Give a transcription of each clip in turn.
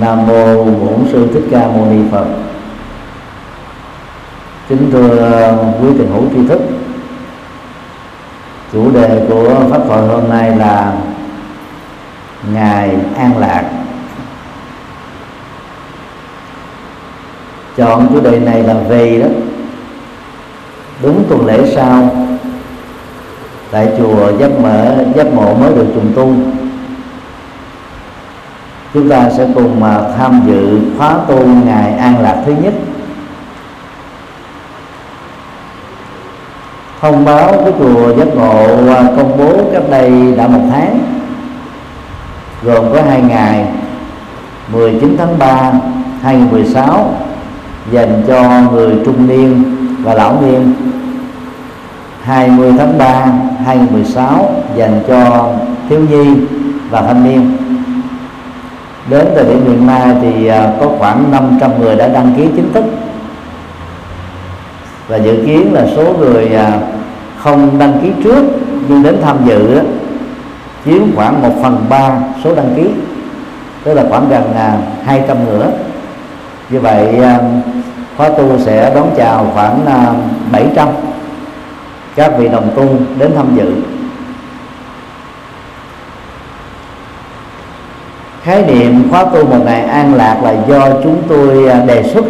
nam mô bổn sư thích ca mâu ni phật. Kính thưa uh, quý thiền hữu tri thức, chủ đề của pháp thoại hôm nay là ngày an lạc. Chọn chủ đề này là vì đó. Đúng tuần lễ sau, tại chùa giáp mở, giáp mộ mới được trùng tu chúng ta sẽ cùng mà tham dự khóa tu ngày an lạc thứ nhất. Thông báo của chùa giác ngộ công bố cách đây đã một tháng, gồm có hai ngày 19 tháng 3 2016 dành cho người trung niên và lão niên. 20 tháng 3 2016 dành cho thiếu nhi và thanh niên đến thời điểm hiện nay thì à, có khoảng 500 người đã đăng ký chính thức. Và dự kiến là số người à, không đăng ký trước nhưng đến tham dự đó, chiếm khoảng 1 phần 3 số đăng ký tức là khoảng gần à, 200 nữa như vậy khóa tu sẽ đón chào khoảng 700 các vị đồng tu đến tham dự. Khái niệm khóa tu một ngày an lạc là do chúng tôi à, đề xuất.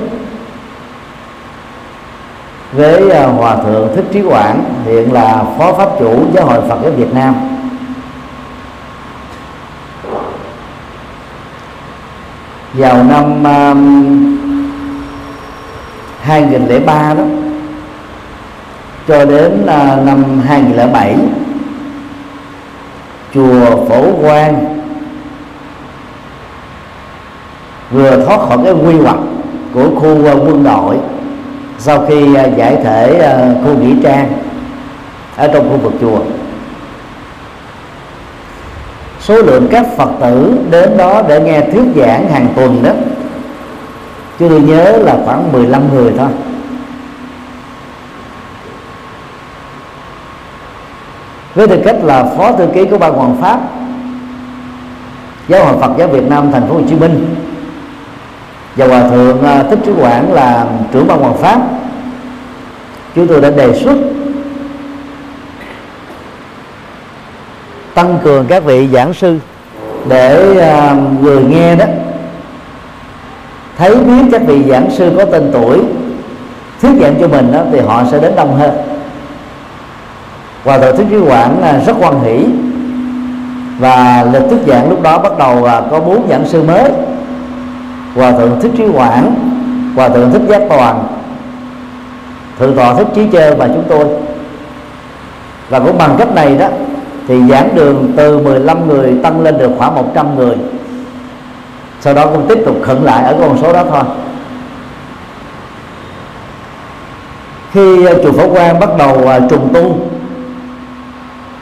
Với à, hòa thượng thích trí quảng hiện là phó pháp chủ giáo hội phật giáo việt nam. Vào năm um, 2003 đó cho đến uh, năm 2007 chùa Phổ Quang vừa thoát khỏi cái quy hoạch của khu ờ, quân đội sau khi ờ, giải thể ờ, khu nghĩa trang ở trong khu vực chùa. Số lượng các phật tử đến đó để nghe thuyết giảng hàng tuần đó, chứ tôi nhớ là khoảng 15 người thôi. Với tư cách là phó thư ký của ban hoàng pháp, giáo hội Phật giáo Việt Nam thành phố Hồ Chí Minh và hòa thượng à, thích trí quảng là trưởng ban hoàng pháp. Chúng tôi đã đề xuất tăng cường các vị giảng sư để à, người nghe đó thấy biết các vị giảng sư có tên tuổi thuyết giảng cho mình đó, thì họ sẽ đến đông hơn. Hòa thượng thích trí quảng à, rất quan hỷ. Và lịch thuyết giảng lúc đó bắt đầu có bốn giảng sư mới hòa thượng thích trí quảng, hòa thượng thích giác toàn, thượng tọa thích trí chơi và chúng tôi. Và cũng bằng cách này đó, thì giảng đường từ 15 người tăng lên được khoảng 100 người. Sau đó cũng tiếp tục khẩn lại ở con số đó thôi. Khi ờ, chùa Phổ Quang bắt đầu ờ, trùng tu,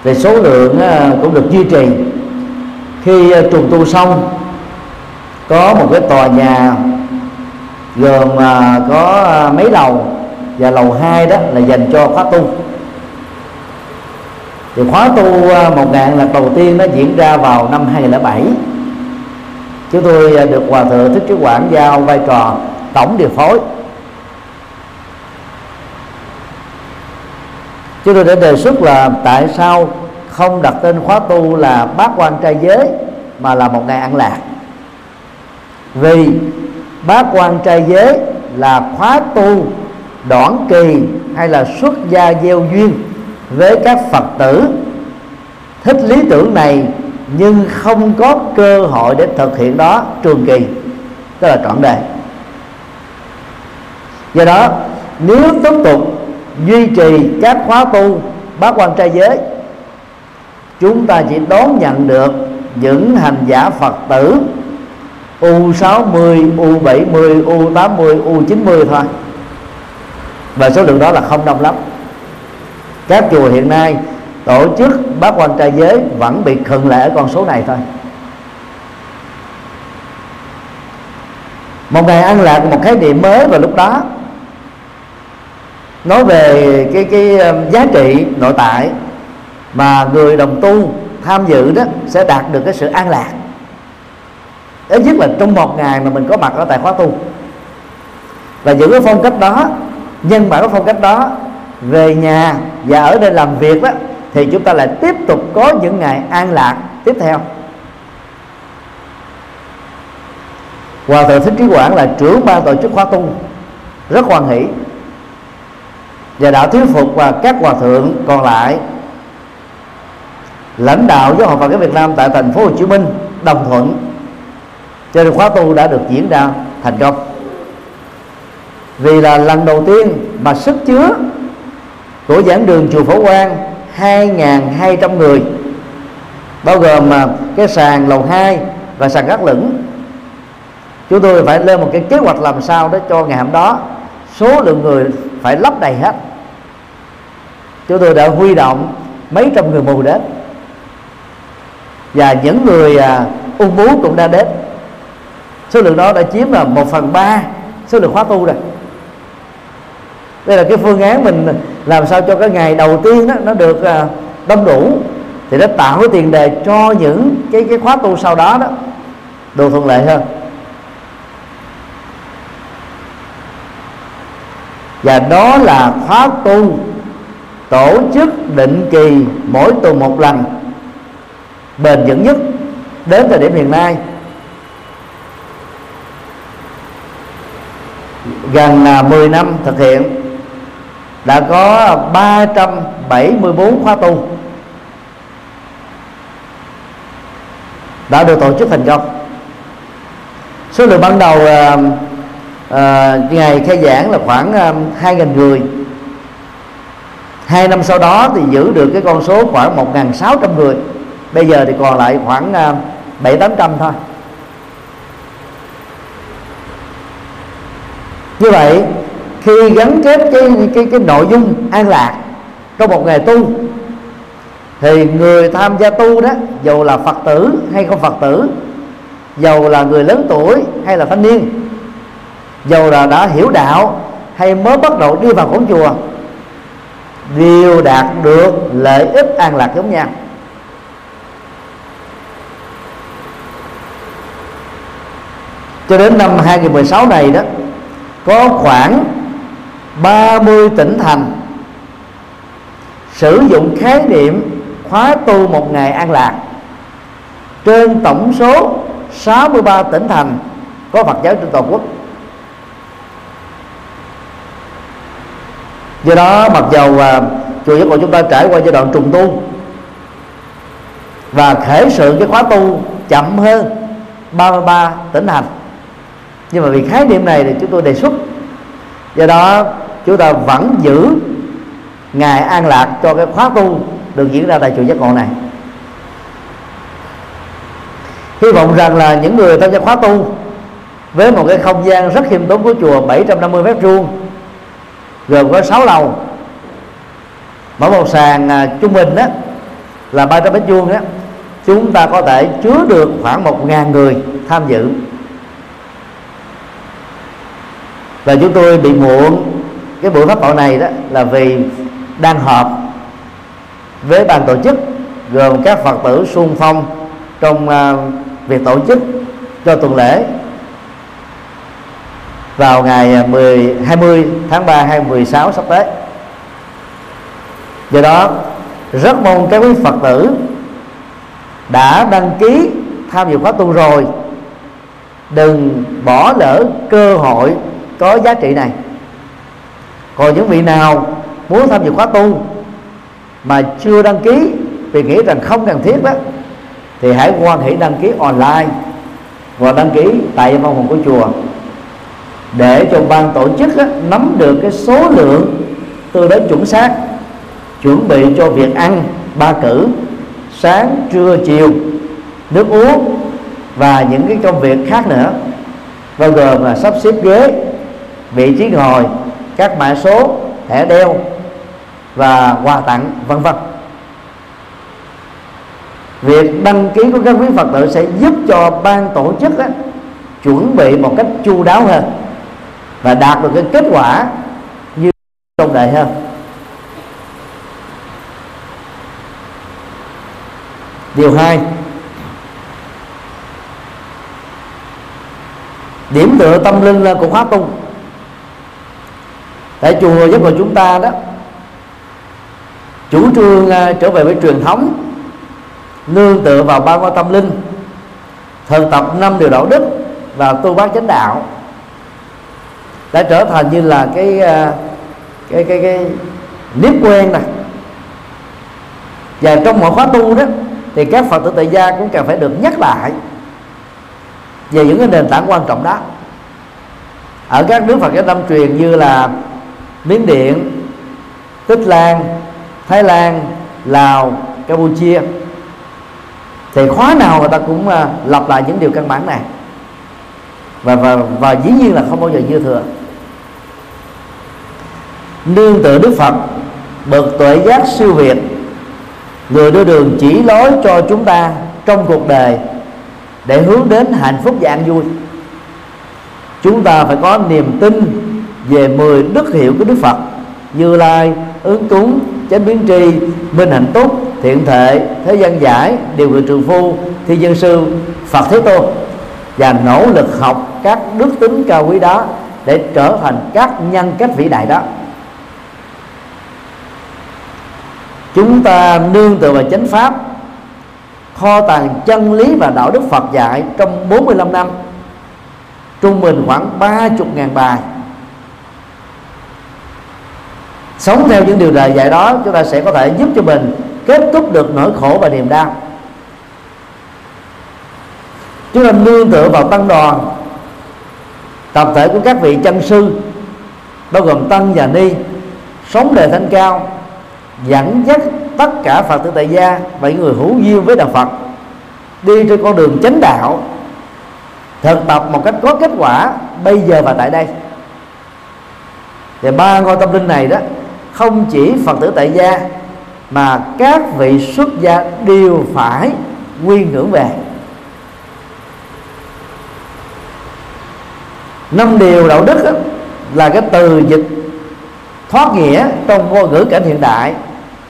thì số lượng ờ, cũng được duy trì. Khi trùng tu xong có một cái tòa nhà gồm à, có à, mấy lầu và lầu 2 đó là dành cho khóa tu. Thì khóa tu à, một ngàn là đầu tiên nó diễn ra vào năm 2007 chúng tôi được hòa thượng thích trí quảng giao vai trò tổng điều phối. Chúng tôi đã đề xuất là tại sao không đặt tên khóa tu là bát quan trai giới mà là một ngày ăn lạc? Vì bát quan trai giới là khóa tu đoạn kỳ hay là xuất gia gieo duyên với các phật tử. Thích lý tưởng này nhưng không có cơ hội để thực hiện đó, trường kỳ, tức là trọn đời. Do đó, nếu tiếp tục duy trì các khóa tu bát quan trai giới, chúng ta chỉ đón nhận được những hành giả Phật tử U60, U70, U80, U90 thôi. Và số lượng đó là không đông lắm. Các chùa hiện nay tổ chức bác quan trai giới vẫn bị khựng lại ở con số này thôi. Một ngày ăn lạc một khái niệm mới vào lúc đó. Nói về cái cái um, giá trị nội tại mà người đồng tu tham dự đó sẽ đạt được cái sự an lạc ít nhất là trong một ngày mà mình có mặt ở tại khóa tu. Và giữ cái phong cách đó, nhân bản cái phong cách đó, về nhà và ở đây làm việc đó, thì chúng ta lại tiếp tục có những ngày an lạc tiếp theo. Hòa thượng thích trí quảng là trưởng ban tổ chức khóa tu, rất hoan hỷ. Và đã thuyết phục và các hòa thượng còn lại, lãnh đạo giáo hội Phật giáo Việt Nam tại thành phố Hồ Chí Minh đồng thuận cho nên khóa tu đã được diễn ra thành công. Vì là lần đầu tiên mà sức chứa của giảng đường chùa Phổ Quang 2.200 người bao gồm mà cái sàn lầu 2 và sàn gác lửng. Chúng tôi phải lên một cái kế hoạch làm sao để cho ngày hôm đó số lượng người phải lấp đầy hết. Chúng tôi đã huy động mấy trăm người mù đến. Và những người à, ung bú cũng đã đến số lượng đó đã chiếm là một phần ba số lượng khóa tu rồi. Đây là cái phương án mình làm sao cho cái ngày đầu tiên đó, nó được à, đông đủ, thì nó tạo cái tiền đề cho những cái cái khóa tu sau đó đó. Được thuận lợi hơn. Và đó là khóa tu tổ chức định kỳ mỗi tuần một lần, bền vững nhất đến thời điểm hiện nay. Gần à, 10 năm thực hiện đã có 374 khóa tu. Đã được tổ chức thành công. Số lượng ban đầu à, à, ngày khai giảng là khoảng à, 2.000 người. Hai năm sau đó thì giữ được cái con số khoảng 1.600 người. Bây giờ thì còn lại khoảng à, bảy tám trăm thôi. Như vậy, khi gắn kết cái cái cái nội dung an lạc trong một ngày tu, thì người tham gia tu đó, dù là phật tử hay không phật tử dầu là người lớn tuổi hay là thanh niên dầu là đã hiểu đạo hay mới bắt đầu đi vào cổng chùa, đều đạt được lợi ích an lạc giống nhau. Cho đến năm 2016 này đó có khoảng 30 tỉnh thành sử dụng khái niệm khóa tu một ngày an lạc. Trên tổng số 63 tỉnh thành có Phật giáo trên toàn quốc. Do đó mặc dầu à, chùa giác ngộ chúng ta trải qua giai đoạn trùng tu và khởi sự cái khóa tu chậm hơn 33 tỉnh thành nhưng mà vì khái niệm này thì chúng tôi đề xuất. Do đó chúng ta vẫn giữ ngày an lạc cho cái khóa tu được diễn ra tại chùa giác ngộ này. Hy vọng rằng là những người tham gia khóa tu với một cái không gian rất khiêm tốn của chùa 750 mét vuông gồm có 6 lầu mỗi một sàn à, trung bình đó là 300 mét vuông đó chúng ta có thể chứa được khoảng một ngàn người tham dự. Và chúng tôi bị muộn. Cái buổi pháp hội này đó là vì đang họp với ban tổ chức, gồm các phật tử xung phong trong à, việc tổ chức cho tuần lễ. Vào ngày à, 10 20 tháng 3 2016 sắp tới. Do đó, rất mong các quý phật tử đã đăng ký tham dự khóa tu rồi. Đừng bỏ lỡ cơ hội có giá trị này. Còn những vị nào muốn tham dự khóa tu mà chưa đăng ký vì nghĩ rằng không cần thiết đó thì hãy quan hệ đăng ký online và đăng ký tại văn phòng của chùa. Để cho ban tổ chức á, nắm được cái số lượng tương đối chuẩn xác chuẩn bị cho việc ăn ba cử sáng trưa chiều nước uống và những cái công việc khác nữa. Bao gồm là sắp xếp ghế vị trí ngồi các mã số thẻ đeo và quà tặng vân vân. Việc đăng ký của các quý phật tử sẽ giúp cho ban tổ chức á, chuẩn bị một cách chu đáo hơn và đạt được cái kết quả như trong đời hơn. Điều hai điểm tựa tâm linh của khóa tu tại chùa giúp của chúng ta đó, chủ trương à, trở về với truyền thống, nương tựa vào ba ngôi tâm linh, thực tập năm điều đạo đức và tu bác chánh đạo. Đã trở thành như là cái à, cái cái cái nếp quen này. Và trong mỗi khóa tu đó, thì các phật tử tại gia cũng cần phải được nhắc lại về những cái nền tảng quan trọng đó. Ở các nước Phật giáo tâm truyền như là Miến Điện, Tích Lan, Thái Lan, Lào, Campuchia. Thì khóa nào người ta cũng à, lặp lại những điều căn bản này. Và và và dĩ nhiên là không bao giờ dư thừa. Nương tựa Đức Phật bậc tuệ giác siêu việt người đưa đường chỉ lối cho chúng ta trong cuộc đời để hướng đến hạnh phúc và an vui. Chúng ta phải có niềm tin về 10 đức hiệu của Đức Phật. Như Lai, ứng cúng, chánh biến tri, minh hạnh túc, thiện thệ, thế gian giải, điều người trường phu, thi dân sư, Phật Thế Tôn. Và nỗ lực học các đức tính cao quý đó để trở thành các nhân cách vĩ đại đó. Chúng ta nương tựa vào chánh pháp kho tàng chân lý và đạo đức Phật dạy trong 45 năm trung bình khoảng 30.000 bài sống theo những điều lời dạy đó, chúng ta sẽ có thể giúp cho mình kết thúc được nỗi khổ và niềm đau. Chúng ta nương tựa vào tăng đoàn, tập thể của các vị chân sư, bao gồm tăng và ni, sống đời thanh cao, dẫn dắt tất cả phật tử tại gia và những người hữu duyên với đạo phật, đi trên con đường chánh đạo, thực tập một cách có kết quả bây giờ và tại đây. Thì ba ngôi tâm linh này đó không chỉ phật tử tại gia mà các vị xuất gia đều phải quy ngưỡng về. Năm điều đạo đức đó, là cái từ dịch thoát nghĩa trong ngôn ngữ cảnh hiện đại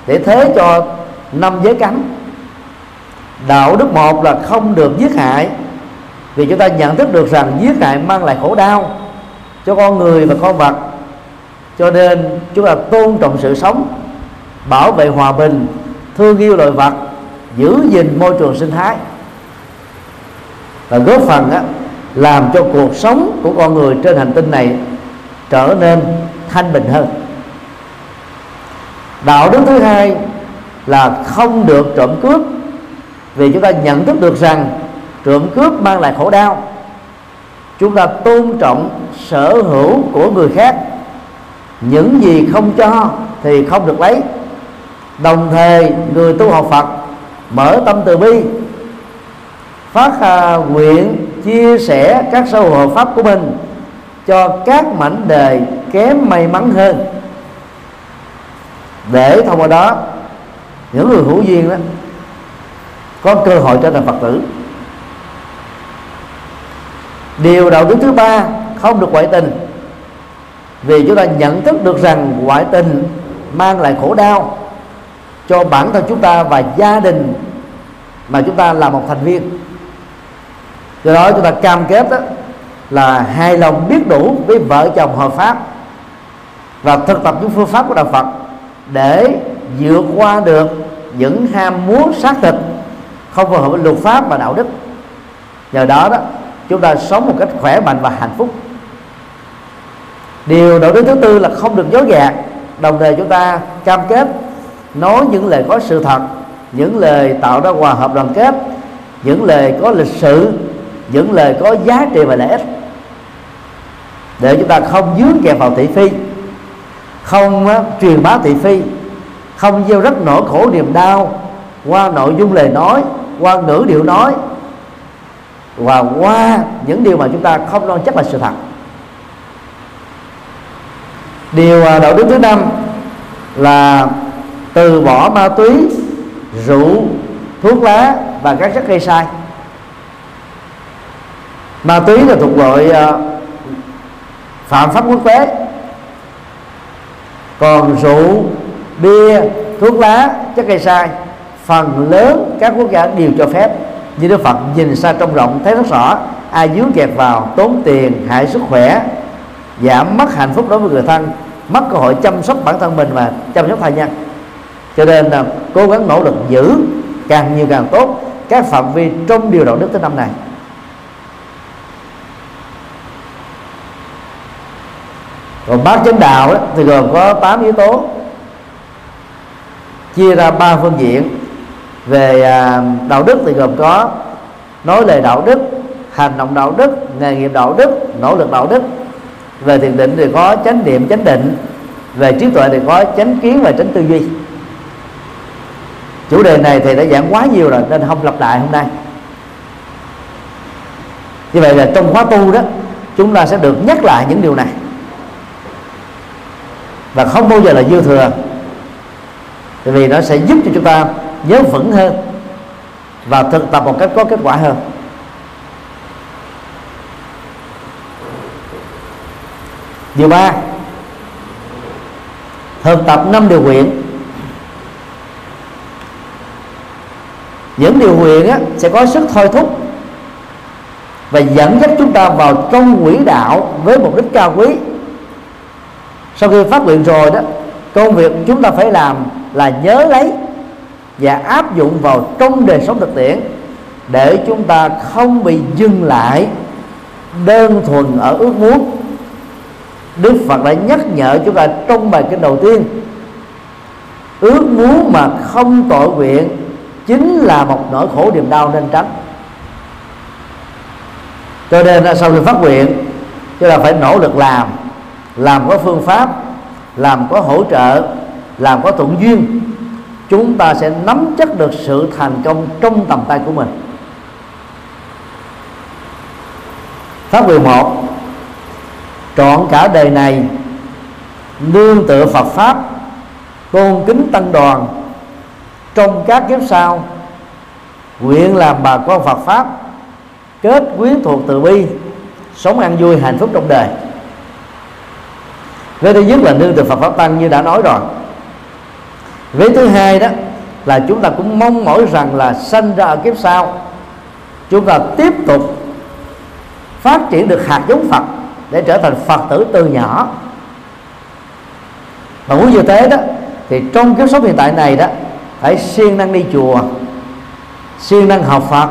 để thế cho năm giới cấm. Đạo đức một là không được giết hại vì chúng ta nhận thức được rằng giết hại mang lại khổ đau cho con người và con vật cho nên chúng ta tôn trọng sự sống bảo vệ hòa bình thương yêu loài vật giữ gìn môi trường sinh thái. Và góp phần á, làm cho cuộc sống của con người trên hành tinh này trở nên thanh bình hơn. Đạo đức thứ hai là không được trộm cướp vì chúng ta nhận thức được rằng trộm cướp mang lại khổ đau. Chúng ta tôn trọng sở hữu của người khác những gì không cho thì không được lấy. Đồng thời người tu học phật mở tâm từ bi phát à, nguyện chia sẻ các sâu hộ pháp của mình cho các mảnh đời kém may mắn hơn. Để thông qua đó những người hữu duyên đó có cơ hội trở thành phật tử. Điều đạo đức thứ ba không được ngoại tình vì chúng ta nhận thức được rằng ngoại tình mang lại khổ đau cho bản thân chúng ta và gia đình mà chúng ta là một thành viên. Do đó chúng ta cam kết đó là hài lòng biết đủ với vợ chồng hợp pháp và thực tập những phương pháp của đạo Phật để vượt qua được những ham muốn xác thịt không phù hợp với luật pháp và đạo đức. Nhờ đó đó, chúng ta sống một cách khỏe mạnh và hạnh phúc điều đạo đức thứ tư là không được dối gạt. Đồng thời chúng ta cam kết nói những lời có sự thật những lời tạo ra hòa hợp đoàn kết những lời có lịch sử những lời có giá trị và lợi ích. Để chúng ta không dướng kẹt vào thị phi không uh, truyền bá thị phi không gieo rất nỗi khổ niềm đau qua nội dung lời nói qua ngữ điệu nói và qua những điều mà chúng ta không lo chắc là sự thật điều à, đạo đức thứ năm là từ bỏ ma túy, rượu, thuốc lá và các chất gây sai. Ma túy là thuộc loại à, phạm pháp quốc tế. Còn rượu, bia, thuốc lá, chất gây sai, phần lớn các quốc gia đều cho phép. Như Đức Phật nhìn xa trong rộng, thấy rất rõ, ai dướng kẹt vào tốn tiền, hại sức khỏe giảm mất hạnh phúc đối với người thân mất cơ hội chăm sóc bản thân mình và chăm sóc thai nhân. Cho nên là cố gắng nỗ lực giữ càng nhiều càng tốt các phạm vi trong điều đạo đức thứ năm này. Còn bát chánh đạo đó, thì gồm có 8 yếu tố. Chia ra ba phương diện. Về à, đạo đức thì gồm có nói lời đạo đức hành động đạo đức nghề nghiệp đạo đức nỗ lực đạo đức về thiền định thì có chánh niệm, chánh định. Về trí tuệ thì có chánh kiến và chánh tư duy. Chủ đề này thì đã giảng quá nhiều rồi, nên không lặp lại hôm nay. Như vậy là trong khóa tu đó, chúng ta sẽ được nhắc lại những điều này. Và không bao giờ là dư thừa. Vì nó sẽ giúp cho chúng ta nhớ vững hơn và thực tập một cách có kết quả hơn. Điều ba. Thực tập năm điều nguyện. Những điều nguyện á, sẽ có sức thôi thúc và dẫn dắt chúng ta vào trong quỹ đạo với mục đích cao quý. Sau khi phát nguyện rồi đó công việc chúng ta phải làm là nhớ lấy và áp dụng vào trong đời sống thực tiễn để chúng ta không bị dừng lại đơn thuần ở ước muốn. Đức Phật đã nhắc nhở chúng ta trong bài kinh đầu tiên. Ước muốn mà không tội nguyện chính là một nỗi khổ niềm đau nên tránh. Cho nên sau khi phát nguyện, chúng ta phải nỗ lực làm. Làm có phương pháp, làm có hỗ trợ, làm có thuận duyên, chúng ta sẽ nắm chắc được sự thành công trong tầm tay của mình. Phát nguyện một trọn cả đời này, nương tựa Phật pháp, tôn kính tăng đoàn. Trong các kiếp sau, nguyện làm bà con Phật pháp kết quyến thuộc từ bi, sống ăn vui, hạnh phúc trong đời. Vế thứ nhất là nương tựa Phật pháp tăng như đã nói rồi. Vế thứ hai đó là chúng ta cũng mong mỏi rằng là sanh ra ở kiếp sau, chúng ta tiếp tục phát triển được hạt giống Phật để trở thành phật tử từ nhỏ. Mà muốn như thế đó, thì trong kiếp sống hiện tại này đó, phải siêng năng đi chùa, siêng năng học phật,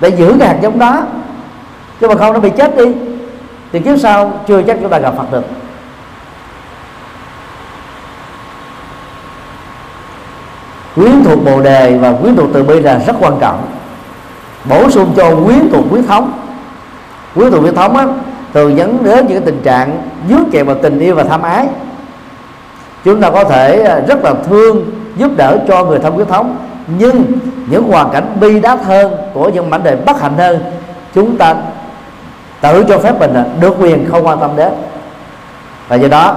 để giữ cái hạt giống đó. Chứ mà không nó bị chết đi, thì kiếp sau chưa chắc chúng ta gặp phật được. Quyến thuộc bồ đề và quyến thuộc từ bi là rất quan trọng. Bổ sung cho quyến thuộc quyến thống. Quyến thuộc quyến thống á thường dẫn đến những tình trạng dướng kẹt vào tình yêu và tham ái. Chúng ta có thể à, rất là thương, giúp đỡ cho người thân huyết thống. Nhưng những hoàn cảnh bi đát hơn của những mảnh đời bất hạnh hơn, chúng ta tự cho phép mình à, được quyền không quan tâm đến. Và do đó,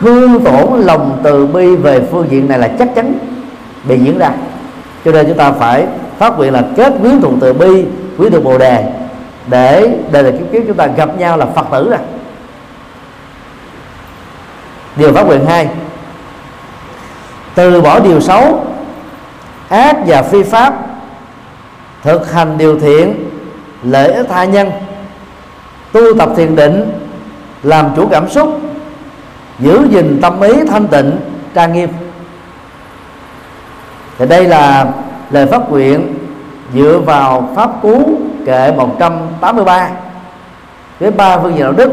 thương tổn lòng từ bi về phương diện này là chắc chắn bị diễn ra. Cho nên chúng ta phải phát nguyện là kết quyến thuận từ bi quyến được bồ đề để đời đời kiếp kiếp chúng ta gặp nhau là phật tử à. Điều pháp quyền hai. Từ bỏ điều xấu, ác và phi pháp, thực hành điều thiện, lợi ích tha nhân, tu tập thiền định, làm chủ cảm xúc, giữ gìn tâm ý thanh tịnh, trang nghiêm. Thì đây là lời phát nguyện dựa vào pháp cú kệ 183 với ba phương diện đạo đức,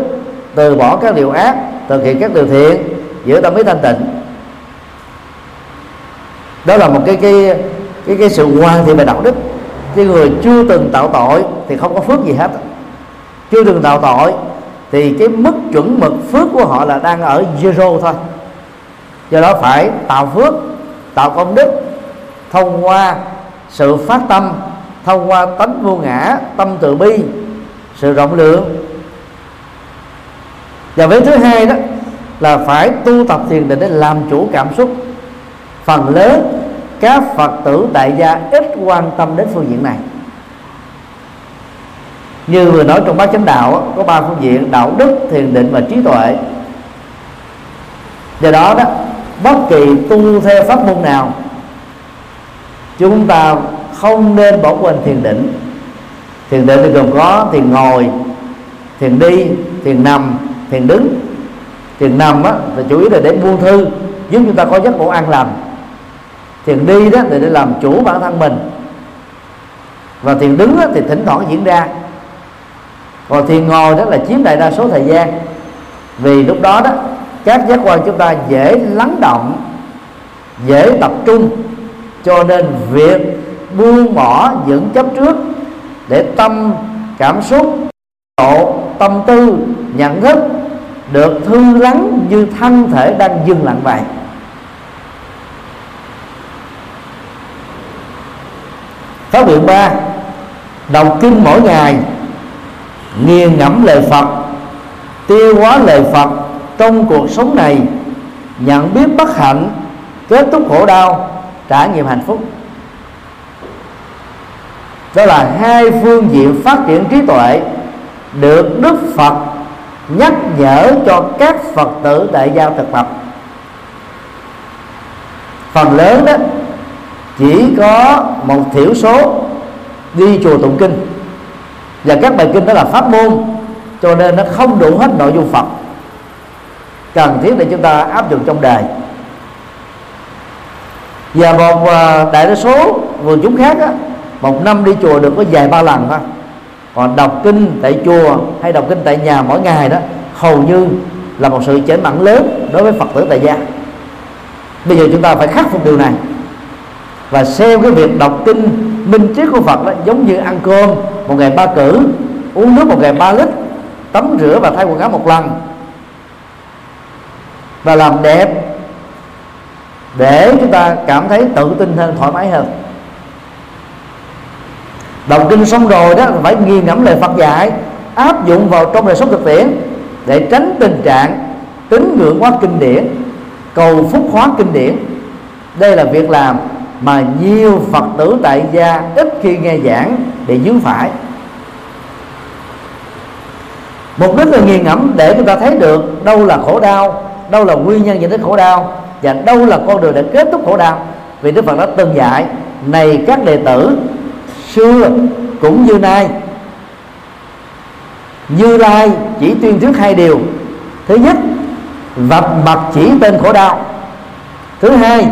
từ bỏ các điều ác, thực hiện các điều thiện, giữ tâm ý thanh tịnh. Đó là một cái cái cái cái sự hoàn thiện về đạo đức. Cái người chưa từng tạo tội thì không có phước gì hết. Chưa từng tạo tội thì cái mức chuẩn mực phước của họ là đang ở zero thôi. Do đó phải tạo phước, tạo công đức, thông qua sự phát tâm thông qua tánh vô ngã, tâm từ bi, sự rộng lượng. Và vế thứ hai đó là phải tu tập thiền định để làm chủ cảm xúc. Phần lớn các phật tử đại gia ít quan tâm đến phương diện này. Như vừa nói trong bát chánh đạo có ba phương diện, đạo đức, thiền định và trí tuệ. Do đó đó, bất kỳ tu theo pháp môn nào, chúng ta không nên bỏ quên thiền định. Thiền định thì gồm có thiền ngồi thiền đi thiền nằm thiền đứng. Thiền nằm á thì chủ yếu là để buông thư giúp chúng ta có giấc ngủ an lành. Thiền đi đó thì để làm chủ bản thân mình. Và thiền đứng đó, thì thỉnh thoảng diễn ra. Còn thiền ngồi đó là chiếm đại đa số thời gian. Vì lúc đó đó các giác quan chúng ta dễ lắng động dễ tập trung. Cho nên việc buông bỏ những chấp trước để tâm cảm xúc, độ tâm tư, nhận thức được thư lắng như thân thể đang dừng lặng vậy. Phát nguyện ba, đọc kinh mỗi ngày, nghiền ngẫm lời phật, tiêu hóa lời phật trong cuộc sống này, nhận biết bất hạnh, kết thúc khổ đau, trải nghiệm hạnh phúc đó là hai phương diện phát triển trí tuệ được đức phật nhắc nhở cho các phật tử đại gia thực tập. Phần lớn đó chỉ có một thiểu số đi chùa tụng kinh. Và các bài kinh đó là pháp môn cho nên nó không đủ hết nội dung phật. Cần thiết để chúng ta áp dụng trong đời. Và một à, đại đa số người chúng khác á, một năm đi chùa được có vài ba lần thôi. Còn đọc kinh tại chùa hay đọc kinh tại nhà mỗi ngày đó, hầu như là một sự chảy mặn lớn đối với phật tử tại gia. Bây giờ chúng ta phải khắc phục điều này và xem cái việc đọc kinh minh triết của Phật đó giống như ăn cơm, một ngày ba cử, uống nước một ngày ba lít, tắm rửa và thay quần áo một lần và làm đẹp để chúng ta cảm thấy tự tin hơn, thoải mái hơn đọc kinh xong rồi đó, phải nghiền ngẫm lời Phật dạy, áp dụng vào trong đời sống thực tiễn để tránh tình trạng tín ngưỡng hóa kinh điển, cầu phúc hóa kinh điển. Đây là việc làm mà nhiều phật tử tại gia ít khi nghe giảng để dướng phải. Mục đích là nghiền ngẫm để chúng ta thấy được đâu là khổ đau, đâu là nguyên nhân dẫn đến khổ đau, và đâu là con đường để kết thúc khổ đau. Vì đức phật đã từng dạy, này các đệ tử xưa cũng như nay. Như lai chỉ tuyên thuyết hai điều. Thứ nhất, vập mặt chỉ tên khổ đau thứ hai,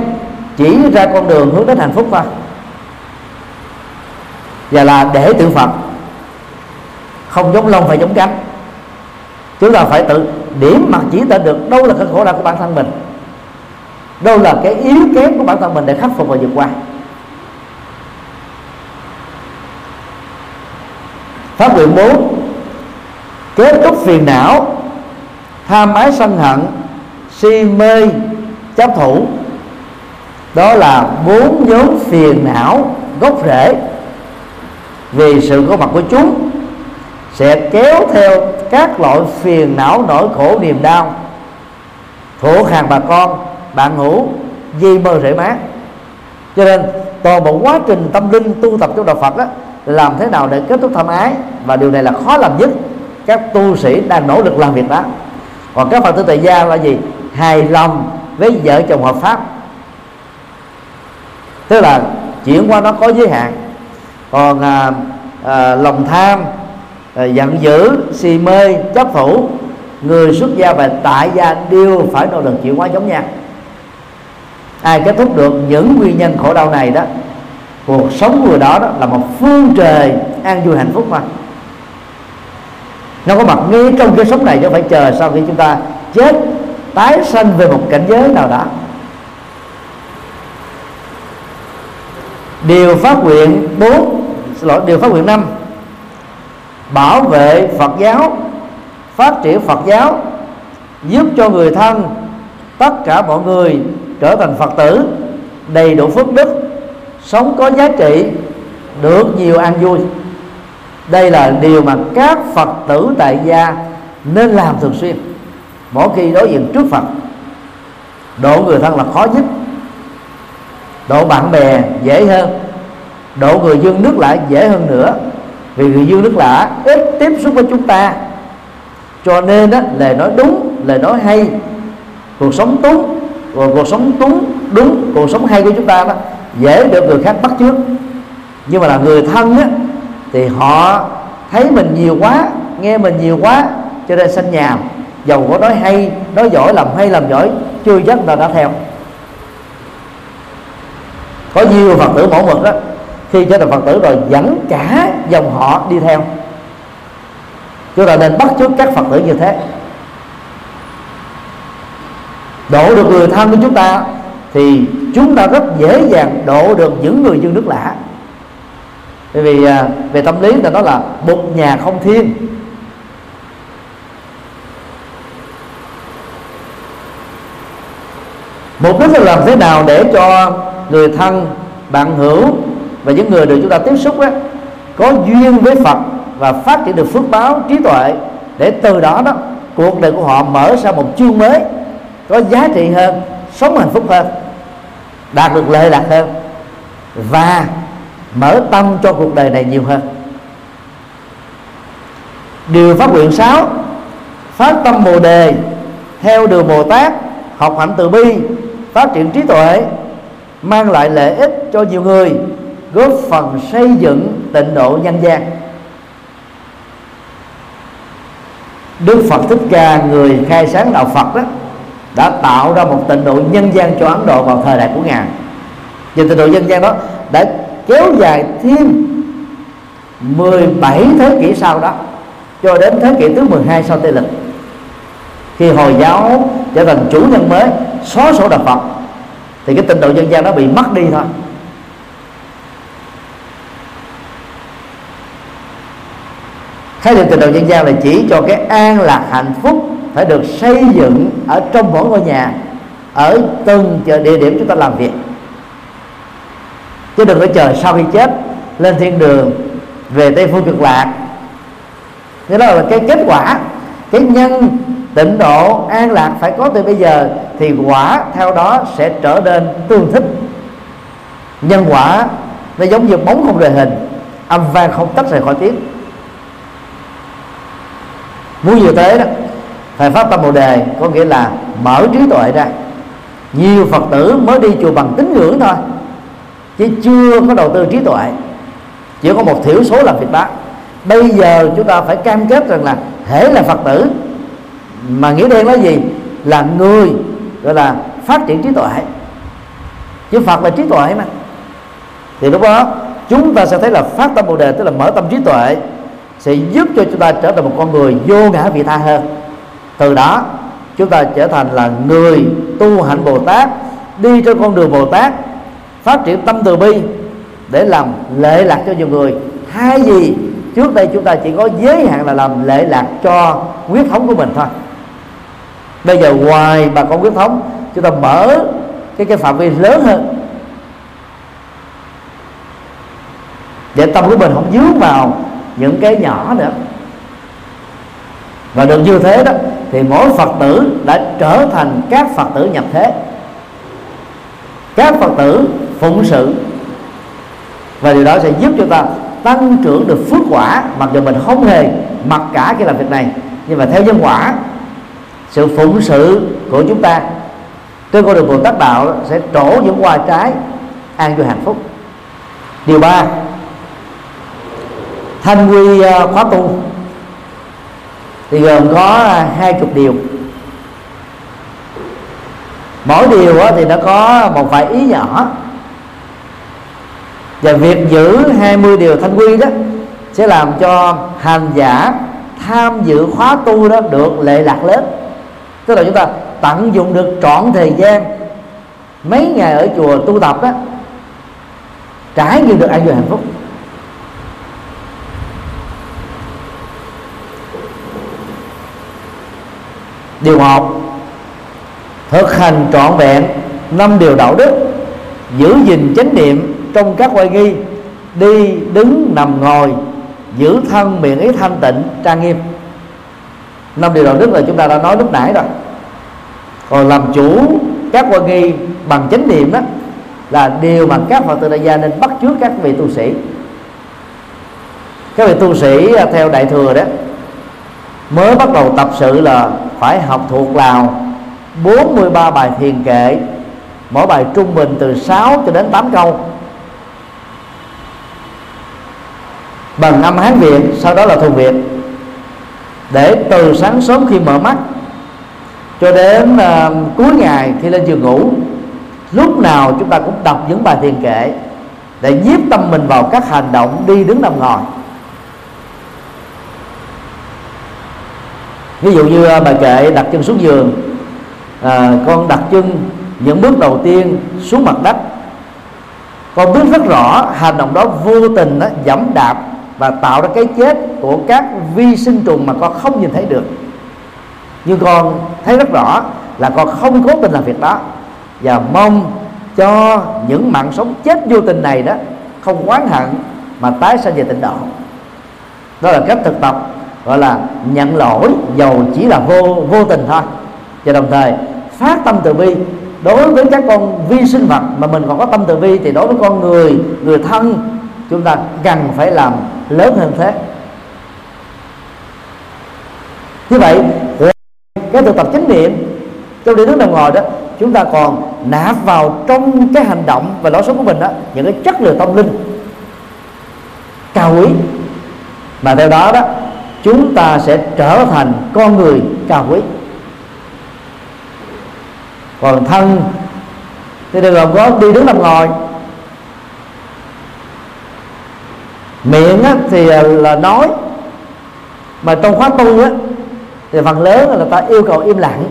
chỉ ra con đường hướng đến hạnh phúc thôi và là để tự phật. Không giống lông phải giống cánh. Chúng ta phải tự điểm mặt chỉ tên được đâu là cái khổ đau của bản thân mình. Đâu là cái yếu kém của bản thân mình để khắc phục và vượt qua. Pháp nguyện bốn. Kết thúc phiền não, tham ái sân hận, si mê chấp thủ. Đó là bốn nhóm phiền não gốc rễ. Vì sự có mặt của chúng, sẽ kéo theo các loại phiền não nỗi khổ niềm đau. Khổ hàng bà con, bạn ngủ di mơ rễ mát. Cho nên toàn bộ quá trình tâm linh tu tập trong đạo Phật đó làm thế nào để kết thúc tham ái và điều này là khó làm nhất. Các tu sĩ đang nỗ lực làm việc đó. Còn các phật tử tại gia là gì? Hài lòng với vợ chồng hợp pháp. Tức là chuyển qua nó có giới hạn. Còn à, à, lòng tham à, giận dữ si mê chấp thủ người xuất gia và tại gia đều phải nỗ lực chuyển hóa giống nhau. Ai kết thúc được những nguyên nhân khổ đau này đó cuộc sống người đó, đó là một phương trời an vui hạnh phúc mà. Nó có mặt ngay trong cái sống này chứ phải chờ sau khi chúng ta chết tái sanh về một cảnh giới nào đó. Điều phát nguyện bốn xin lỗi điều phát nguyện năm bảo vệ Phật giáo phát triển Phật giáo giúp cho người thân tất cả mọi người trở thành Phật tử đầy đủ phước đức sống có giá trị, được nhiều an vui. Đây là điều mà các Phật tử tại gia nên làm thường xuyên. Mỗi khi đối diện trước Phật, độ người thân là khó nhất. Độ bạn bè dễ hơn. Độ người dương nước lạ dễ hơn nữa. Vì người dương nước lạ ít tiếp xúc với chúng ta. Cho nên đó lời nói đúng, lời nói hay. Cuộc sống túng cuộc sống túng đúng, cuộc sống hay của chúng ta đó dễ được người khác bắt trước. Nhưng mà là người thân á, thì họ thấy mình nhiều quá, nghe mình nhiều quá, cho nên sanh nhàm. Dầu có nói hay, nói giỏi, làm hay làm giỏi, chưa chắc là đã theo. Có nhiều phật tử mẫu mực đó, khi trở thành phật tử rồi dẫn cả dòng họ đi theo. Chúng ta nên bắt chước các phật tử như thế. Đổ được người thân của chúng ta, thì chúng ta rất dễ dàng độ được những người dân nước lạ bởi vì à, về tâm lý ta nói là một nhà không thiên. Mục đích là làm thế nào để cho người thân bạn hữu và những người được chúng ta tiếp xúc đó, có duyên với Phật và phát triển được phước báo trí tuệ để từ đó đó cuộc đời của họ mở ra một chương mới có giá trị hơn sống hạnh phúc hơn đạt được lợi lạc hơn và mở tâm cho cuộc đời này nhiều hơn. Điều phát nguyện 6 phát tâm bồ đề theo đường bồ tát, học hạnh từ bi, phát triển trí tuệ, mang lại lợi ích cho nhiều người, góp phần xây dựng tịnh độ nhân gian. Đức Phật Thích Ca, người khai sáng đạo Phật đó đã tạo ra một tịnh độ nhân gian cho Ấn Độ vào thời đại của ngài. Và tịnh độ nhân gian đó đã kéo dài thêm 17 thế kỷ sau đó, cho đến thế kỷ thứ 12 sau Tây lịch, khi hồi giáo trở thành chủ nhân mới, xóa sổ đạo Phật, thì cái tịnh độ dân gian nó bị mất đi thôi. Khái niệm tịnh độ dân gian là chỉ cho cái an lạc hạnh phúc phải được xây dựng ở trong mỗi ngôi nhà, ở từng chợ địa điểm chúng ta làm việc. Chứ đừng có chờ sau khi chết lên thiên đường, về tây phương cực lạc. Cái đó là cái kết quả, cái nhân tịnh độ an lạc phải có từ bây giờ, thì quả theo đó sẽ trở nên tương thích. Nhân quả nó giống như bóng không rời hình, âm vang không tách rời khỏi tiếng. Muốn như thế đó phải phát tâm bồ đề có nghĩa là mở trí tuệ ra. Nhiều phật tử mới đi chùa bằng tín ngưỡng thôi, chứ chưa có đầu tư trí tuệ. Chỉ có một thiểu số làm việc đó bây giờ chúng ta phải cam kết rằng là hễ là phật tử, mà nghĩa đen là gì? Là người, gọi là phát triển trí tuệ. Chứ phật là trí tuệ mà. Thì lúc đó, chúng ta sẽ thấy là phát tâm bồ đề, tức là mở tâm trí tuệ, sẽ giúp cho chúng ta trở thành một con người vô ngã vị tha hơn từ đó, chúng ta trở thành là người tu hạnh bồ tát, đi trên con đường bồ tát, phát triển tâm từ bi để làm lệ lạc cho nhiều người. Hai gì trước đây chúng ta chỉ có giới hạn là làm lệ lạc cho huyết thống của mình thôi. Bây giờ ngoài bà con huyết thống, chúng ta mở cái cái phạm vi lớn hơn. Để tâm của mình không dướng vào những cái nhỏ nữa và được như thế đó, thì mỗi phật tử đã trở thành các phật tử nhập thế. Các phật tử phụng sự. Và điều đó sẽ giúp cho ta tăng trưởng được phước quả, mặc dù mình không hề mặc cả cái làm việc này. Nhưng mà theo nhân quả, sự phụng sự của chúng ta trên con đường bồ tát đạo sẽ trổ những hoa trái, an vui hạnh phúc. Điều ba, thanh quy à, khóa tu thì gồm có à, hai chục điều. Mỗi điều thì nó có một vài ý nhỏ. Và việc giữ 20 điều thanh quy đó sẽ làm cho hành giả tham dự khóa tu đó được lệ lạc lớn. Tức là chúng ta tận dụng được trọn thời gian, mấy ngày ở chùa tu tập đó, trải nghiệm được an vui hạnh phúc. Điều một, thực hành trọn vẹn năm điều đạo đức, giữ gìn chánh niệm trong các quay nghi, đi, đứng, nằm, ngồi, giữ thân miệng ý thanh tịnh, trang nghiêm. Năm điều đạo đức là chúng ta đã nói lúc nãy rồi. Còn làm chủ các quan nghi bằng chánh niệm đó là điều mà các phật tử đại gia nên bắt chước các vị tu sĩ. Các vị tu sĩ à, theo đại thừa đó mới bắt đầu tập sự là phải học thuộc lào 43 bài thiền kệ mỗi bài trung bình từ 6 cho đến 8 câu. Bằng âm hán việt sau đó là thuần việt. Để từ sáng sớm khi mở mắt cho đến uh, cuối ngày khi lên giường ngủ lúc nào chúng ta cũng đọc những bài thiền kệ để nhiếp tâm mình vào các hành động đi đứng nằm ngồi. Ví dụ như à, bà bài kệ đặt chân xuống giường à, con đặt chân những bước đầu tiên xuống mặt đất. Con biết rất rõ hành động đó vô tình đó, dẫm đạp và tạo ra cái chết của các vi sinh trùng mà con không nhìn thấy được. Nhưng con thấy rất rõ là con không cố tình làm việc đó và mong cho những mạng sống chết vô tình này đó không oán hận mà tái sanh về tịnh độ. Đó là cách thực tập gọi là nhận lỗi, dầu chỉ là vô vô tình thôi. Và đồng thời, phát tâm từ bi. Đối với các con vi sinh vật mà mình còn có tâm từ bi thì đối với con người người thân, chúng ta cần phải làm lớn hơn thế. Như vậy, cái thực tập chánh niệm, trong đi nước đồng ngồi đó, chúng ta còn nạp vào trong cái hành động và lối sống của mình đó, những cái chất lượng tâm linh, cao quý. Mà theo đó đó chúng ta sẽ trở thành con người cao quý. Còn thân thì đừng gồm có đi đứng nằm ngồi. Miệng á, thì à, là nói mà trong khóa tu á thì phần lớn là người ta yêu cầu im lặng.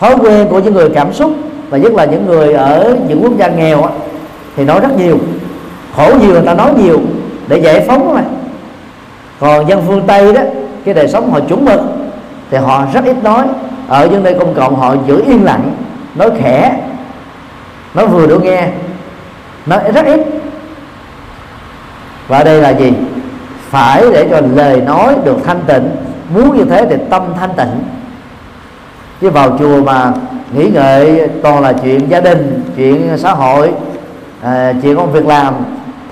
Thói quen của những người cảm xúc và nhất là những người ở những quốc gia nghèo á, thì nói rất nhiều. Khổ nhiều người ta nói nhiều để giải phóng mà còn dân phương tây đó cái đời sống họ chuẩn mực thì họ rất ít nói. Ở những nơi công cộng họ giữ yên lặng nói khẽ nói vừa đủ nghe nói rất ít. Và đây là gì? Phải để cho lời nói được thanh tịnh muốn như thế thì tâm thanh tịnh. Chứ vào chùa mà nghĩ ngợi toàn là chuyện gia đình chuyện xã hội à, chuyện công việc làm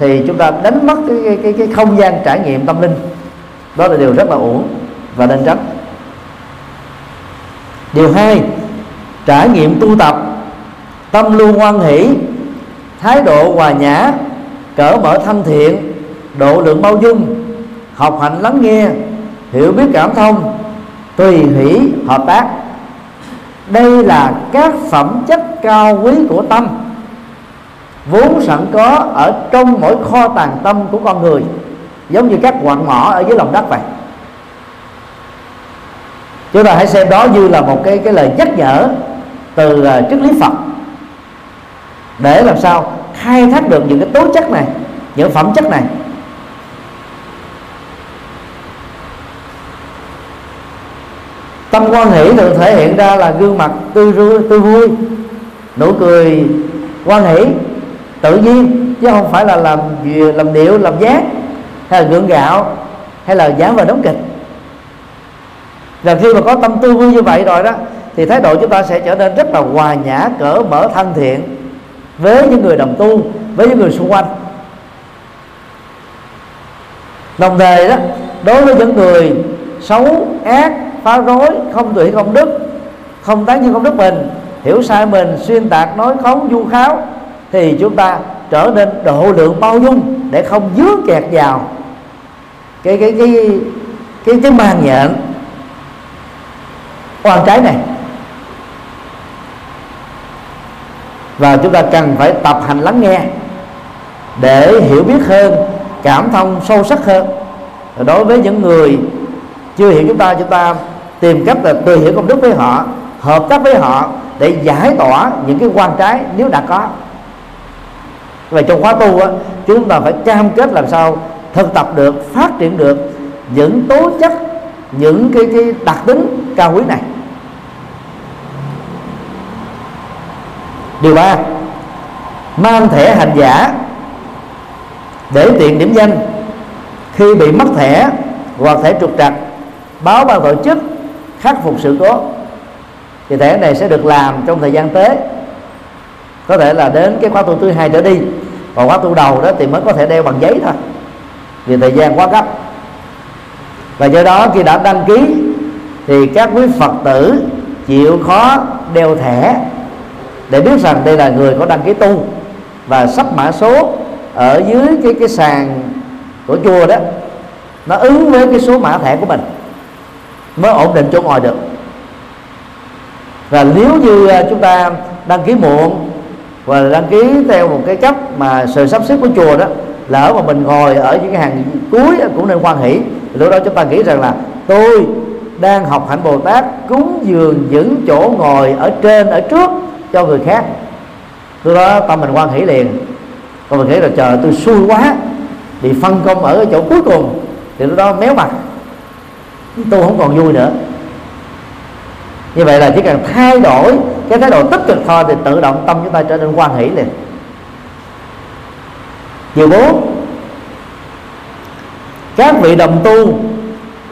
thì chúng ta đánh mất cái, cái, cái, cái không gian trải nghiệm tâm linh đó là điều rất là uổng và nên tránh điều hai, trải nghiệm tu tập, tâm luôn hoan hỷ, thái độ hòa nhã, cởi mở thân thiện, độ lượng bao dung, học hành lắng nghe, hiểu biết cảm thông, tùy hỷ, hợp tác. Đây là các phẩm chất cao quý của tâm, vốn sẵn có ở trong mỗi kho tàng tâm của con người giống như các quặng mỏ ở dưới lòng đất vậy. Chúng ta hãy xem đó như là một cái cái lời nhắc nhở từ uh, triết lý Phật. Để làm sao khai thác được những cái tố chất này những phẩm chất này. Tâm quan hỷ được thể hiện ra là gương mặt tươi vui tươi vui nụ cười quan hỷ tự nhiên chứ không phải là làm làm điệu làm giác hay là gượng gạo, hay là dán vào đóng kịch. Và khi mà có tâm tư vui như vậy rồi đó, thì thái độ chúng ta sẽ trở nên rất là hòa nhã, cỡ mở thân thiện với những người đồng tu, với những người xung quanh. Đồng thời đó, đối với những người xấu, ác, phá rối, không tùy công đức, không tán như công đức mình, hiểu sai mình, xuyên tạc, nói khống, du kháo thì chúng ta trở nên độ lượng bao dung để không dướng kẹt vào cái cái cái cái cái màn nhện oan trái này. Và chúng ta cần phải tập hành lắng nghe để hiểu biết hơn cảm thông sâu sắc hơn. Đối với những người chưa hiểu chúng ta chúng ta tìm cách là từ hiểu công đức với họ hợp tác với họ để giải tỏa những cái quan trái nếu đã có. Và trong khóa tu á, chúng ta phải cam kết làm sao thực tập được phát triển được những tố chất những cái, cái đặc tính cao quý này. Điều ba mang thẻ hành giả để tiện điểm danh. Khi bị mất thẻ hoặc thẻ trục trặc báo ban tổ chức khắc phục sự cố. Thì thẻ này sẽ được làm trong thời gian tới. Có thể là đến cái khóa tu thứ hai trở đi. Còn khóa tu đầu đó thì mới có thể đeo bằng giấy thôi vì thời gian quá gấp. Và do đó khi đã đăng ký, thì các quý phật tử chịu khó đeo thẻ để biết rằng đây là người có đăng ký tu và sắp mã số ở dưới cái cái sàn của chùa đó, nó ứng với cái số mã thẻ của mình mới ổn định chỗ ngồi được. Và nếu như à, chúng ta đăng ký muộn và đăng ký theo một cái cách mà sự sắp xếp của chùa đó lỡ mà mình ngồi ở những cái hàng cuối cũng nên quan hỷ. Lúc đó chúng ta nghĩ rằng là tôi đang học hạnh bồ tát cúng dường những chỗ ngồi ở trên, ở trước cho người khác. Lúc đó tâm mình quan hỷ liền. Còn mình nghĩ là chờ tôi xui quá, bị phân công ở chỗ cuối cùng. Thì lúc đó méo mặt. Tôi không còn vui nữa. Như vậy là chỉ cần thay đổi cái thái độ tích cực thôi, thì tự động tâm chúng ta trở nên quan hỷ liền điều bốn, các vị đồng tu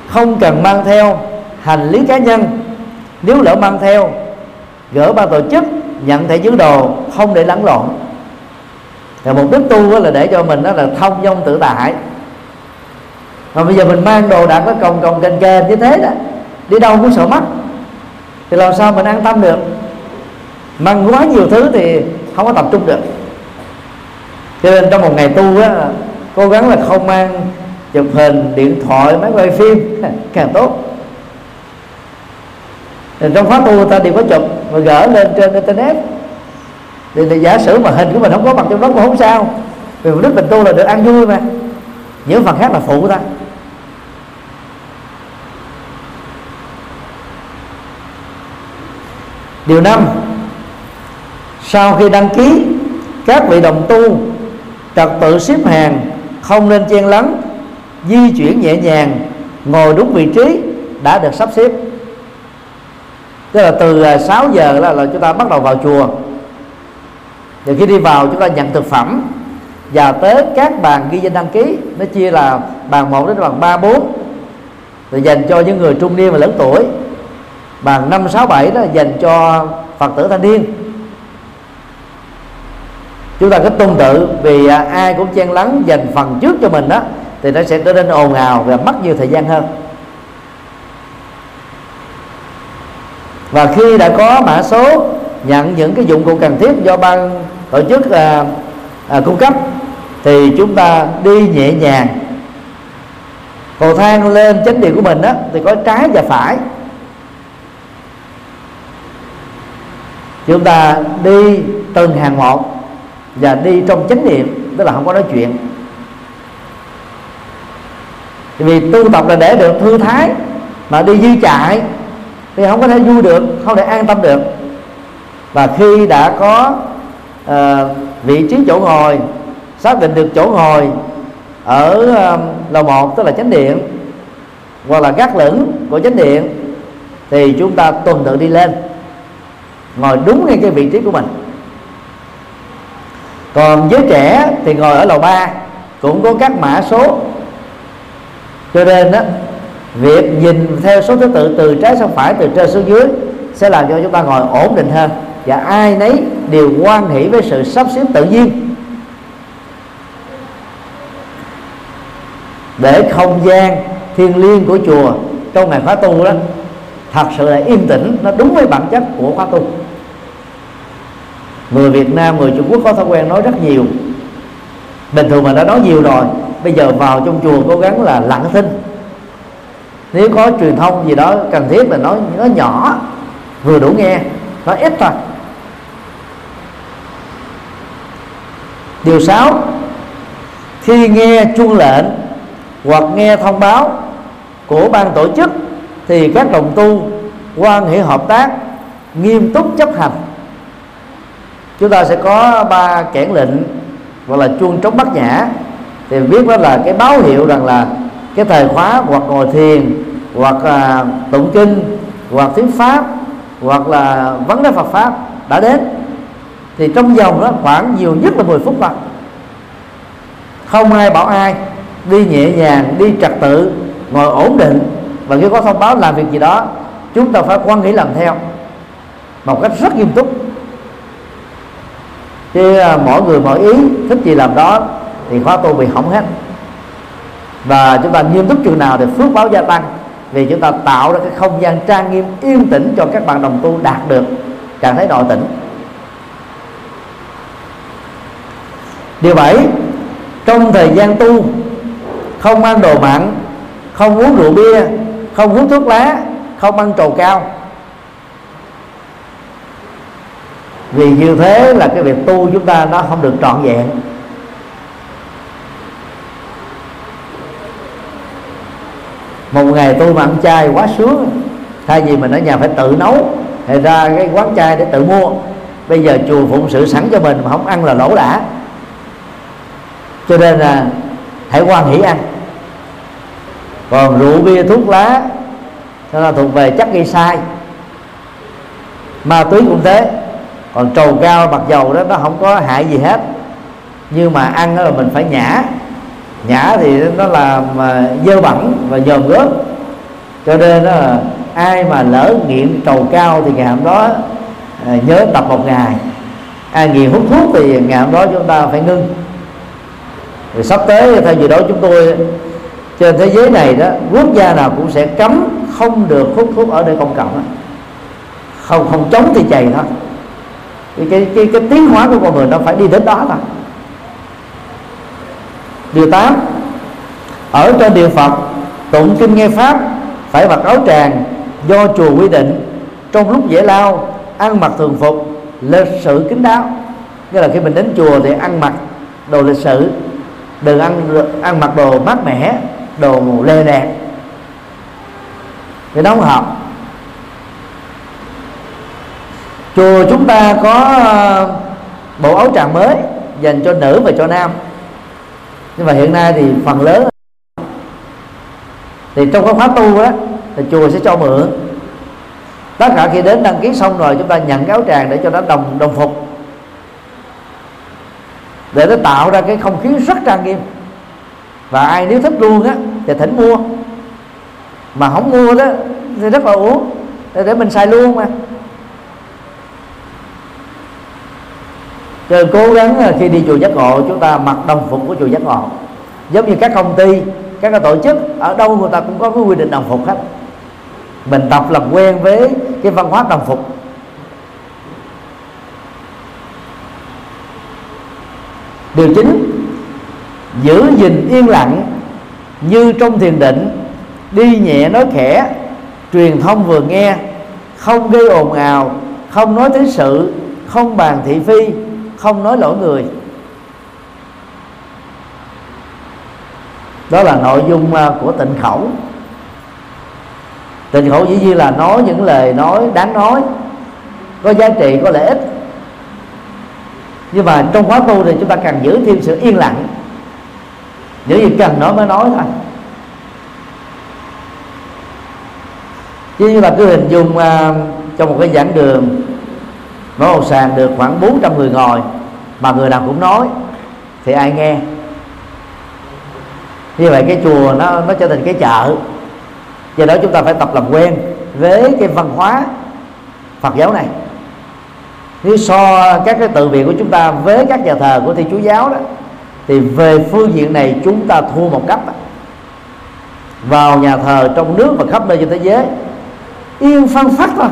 không cần mang theo hành lý cá nhân. Nếu lỡ mang theo, gỡ ban tổ chức, nhận thẻ giữ đồ, không để lẫn lộn. Thì mục đích tu là để cho mình đó là thông dong tự tại. Mà bây giờ mình mang đồ đạc nó cồng cồng kênh kênh như thế đó, đi đâu cũng sợ mất thì làm sao mình an tâm được? Mang quá nhiều thứ thì không có tập trung được cho nên trong một ngày tu á cố gắng là không mang chụp hình điện thoại máy quay phim càng tốt. Thì trong khóa tu ta đều có chụp và gỡ lên trên internet. Thì, thì giả sử mà hình của mình không có mặt trong đó cũng không sao. Vì mục đích mình tu là được ăn vui mà. Những phần khác là phụ của ta điều năm sau khi đăng ký các vị đồng tu trật tự xếp hàng không nên chen lấn di chuyển nhẹ nhàng ngồi đúng vị trí đã được sắp xếp. Tức là từ à, 6 giờ là, là chúng ta bắt đầu vào chùa. Rồi khi đi vào chúng ta nhận thực phẩm và tới các bàn ghi danh đăng ký nó chia là bàn 1 đến bàn 3 4 rồi dành cho những người trung niên và lớn tuổi. Bàn 5 6 7 đó là dành cho Phật tử thanh niên chúng ta cứ tương tự vì à, ai cũng chen lắng dành phần trước cho mình đó thì nó sẽ trở nên ồn ào và mất nhiều thời gian hơn. Và khi đã có mã số nhận những cái dụng cụ cần thiết do ban tổ chức à, à, cung cấp thì chúng ta đi nhẹ nhàng. Cầu thang lên chánh điện của mình đó thì có trái và phải. Chúng ta đi từng hàng một và đi trong chánh niệm tức là không có nói chuyện. Vì tu tập là để được thư thái mà đi dư chạy thì không có thể vui được không thể an tâm được. Và khi đã có uh, vị trí chỗ ngồi xác định được chỗ ngồi ở uh, lầu một tức là chánh điện hoặc là gác lửng của chánh điện thì chúng ta tuần tự đi lên ngồi đúng ngay cái vị trí của mình còn với trẻ thì ngồi ở lầu 3 cũng có các mã số. Cho nên đó việc nhìn theo số thứ tự từ trái sang phải, từ trên xuống dưới, sẽ làm cho chúng ta ngồi ổn định hơn. Và ai nấy đều quan hỷ với sự sắp xếp tự nhiên. Để không gian thiêng liêng của chùa trong ngày khóa tu đó, thật sự là yên tĩnh, nó đúng với bản chất của khóa tu người Việt Nam, người Trung Quốc có thói quen nói rất nhiều. Bình thường mà đã nói nhiều rồi, bây giờ vào trong chùa cố gắng là lặng thinh. Nếu có truyền thông gì đó cần thiết là nói nó nhỏ, vừa đủ nghe nó ít thôi. Điều 6 khi nghe chuông lệnh hoặc nghe thông báo của ban tổ chức thì các đồng tu quan hệ hợp tác nghiêm túc chấp hành chúng ta sẽ có ba kẻn lệnh hoặc là chuông trống bắt nhã. Thì biết đó là cái báo hiệu rằng là cái thời khóa hoặc ngồi thiền, hoặc là tụng kinh, hoặc thuyết pháp, hoặc là vấn đề Phật pháp đã đến. Thì trong vòng đó khoảng nhiều nhất là 10 phút thôi. Không ai bảo ai, đi nhẹ nhàng, đi trật tự, ngồi ổn định. Và khi có thông báo làm việc gì đó, chúng ta phải quan nghĩ làm theo một cách rất nghiêm túc chứ à, mỗi người mỗi ý, thích gì làm đó, thì khóa tu bị hỏng hết. Và chúng ta nghiêm túc chừng nào thì phước báo gia tăng, vì chúng ta tạo ra cái không gian trang nghiêm yên tĩnh cho các bạn đồng tu đạt được trạng thái nội tĩnh điều bảy, trong thời gian tu, không ăn đồ mặn, không uống rượu bia, không hút thuốc lá, không ăn trầu cao. Vì như thế là cái việc tu chúng ta nó không được trọn vẹn. Một ngày tôi mà ăn chay quá sướng, thay vì mình ở nhà phải tự nấu, hay ra cái quán chay để tự mua. Bây giờ chùa phụng sự sẵn cho mình mà không ăn là lỗ đã. Cho nên là hãy quan hỷ ăn. Còn rượu bia, thuốc lá, nó là thuộc về chất gây sai. Ma túy cũng thế còn trầu cao mặc dầu đó, nó không có hại gì hết. Nhưng mà ăn đó là mình phải nhả. Nhả thì nó làm à, dơ bẩn và dòm gớm. Cho nên đó là ai mà lỡ nghiện trầu cao thì ngày hôm đó à, nhớ tập một ngày. Ai nghiện hút thuốc thì ngày hôm đó chúng ta phải ngưng. Rồi sắp tới, theo gì đó chúng tôi, trên thế giới này đó, quốc gia nào cũng sẽ cấm không được hút thuốc ở nơi công cộng không không chống thì chày thôi cái, cái cái cái tiến hóa của con người nó phải đi đến đó thôi. Điều 8 ở trên địa Phật tụng kinh nghe pháp phải mặc áo tràng do chùa quy định. Trong lúc dễ lao ăn mặc thường phục lịch sự kính đáo. Nghĩa là khi mình đến chùa thì ăn mặc đồ lịch sự. Đừng ăn ăn mặc đồ mát mẻ đồ lê đẹp thì nó không hợp chùa chúng ta có ờ, bộ áo tràng mới dành cho nữ và cho nam. Nhưng mà hiện nay thì phần lớn thì trong cái khóa tu đó thì chùa sẽ cho mượn. Tất cả khi đến đăng ký xong rồi chúng ta nhận cái áo tràng để cho nó đồng đồng phục. Để nó tạo ra cái không khí rất trang nghiêm. Và ai nếu thích luôn á thì thỉnh mua. Mà không mua đó thì rất là uống để, để mình xài luôn mà. Cho cố gắng à, khi đi chùa giác ngộ, chúng ta mặc đồng phục của chùa giác ngộ. Giống như các công ty, các tổ chức, ở đâu người ta cũng có cái quy định đồng phục hết. Mình tập làm quen với cái văn hóa đồng phục. Điều chính, giữ gìn yên lặng như trong thiền định, đi nhẹ nói khẽ, truyền thông vừa nghe, không gây ồn ào, không nói tới sự, không bàn thị phi không nói lỗi người. Đó là nội dung à, của tịnh khẩu. Tịnh khẩu dĩ nhiên là nói những lời nói đáng nói có giá trị có lợi ích. Nhưng mà trong khóa tu thì chúng ta cần giữ thêm sự yên lặng. Những gì cần nói mới nói thôi. Chứ như là cứ hình dung à, uh, trong một cái giảng đường mỗi một sàn được khoảng 400 người ngồi, mà người nào cũng nói. Thì ai nghe? Như vậy cái chùa nó nó trở thành cái chợ. Do đó chúng ta phải tập làm quen với cái văn hóa Phật giáo này. Nếu so các cái tự viện của chúng ta với các nhà thờ của thi chúa giáo đó, thì về phương diện này chúng ta thua một cấp vào nhà thờ trong nước và khắp nơi trên thế giới, yên phân phát thôi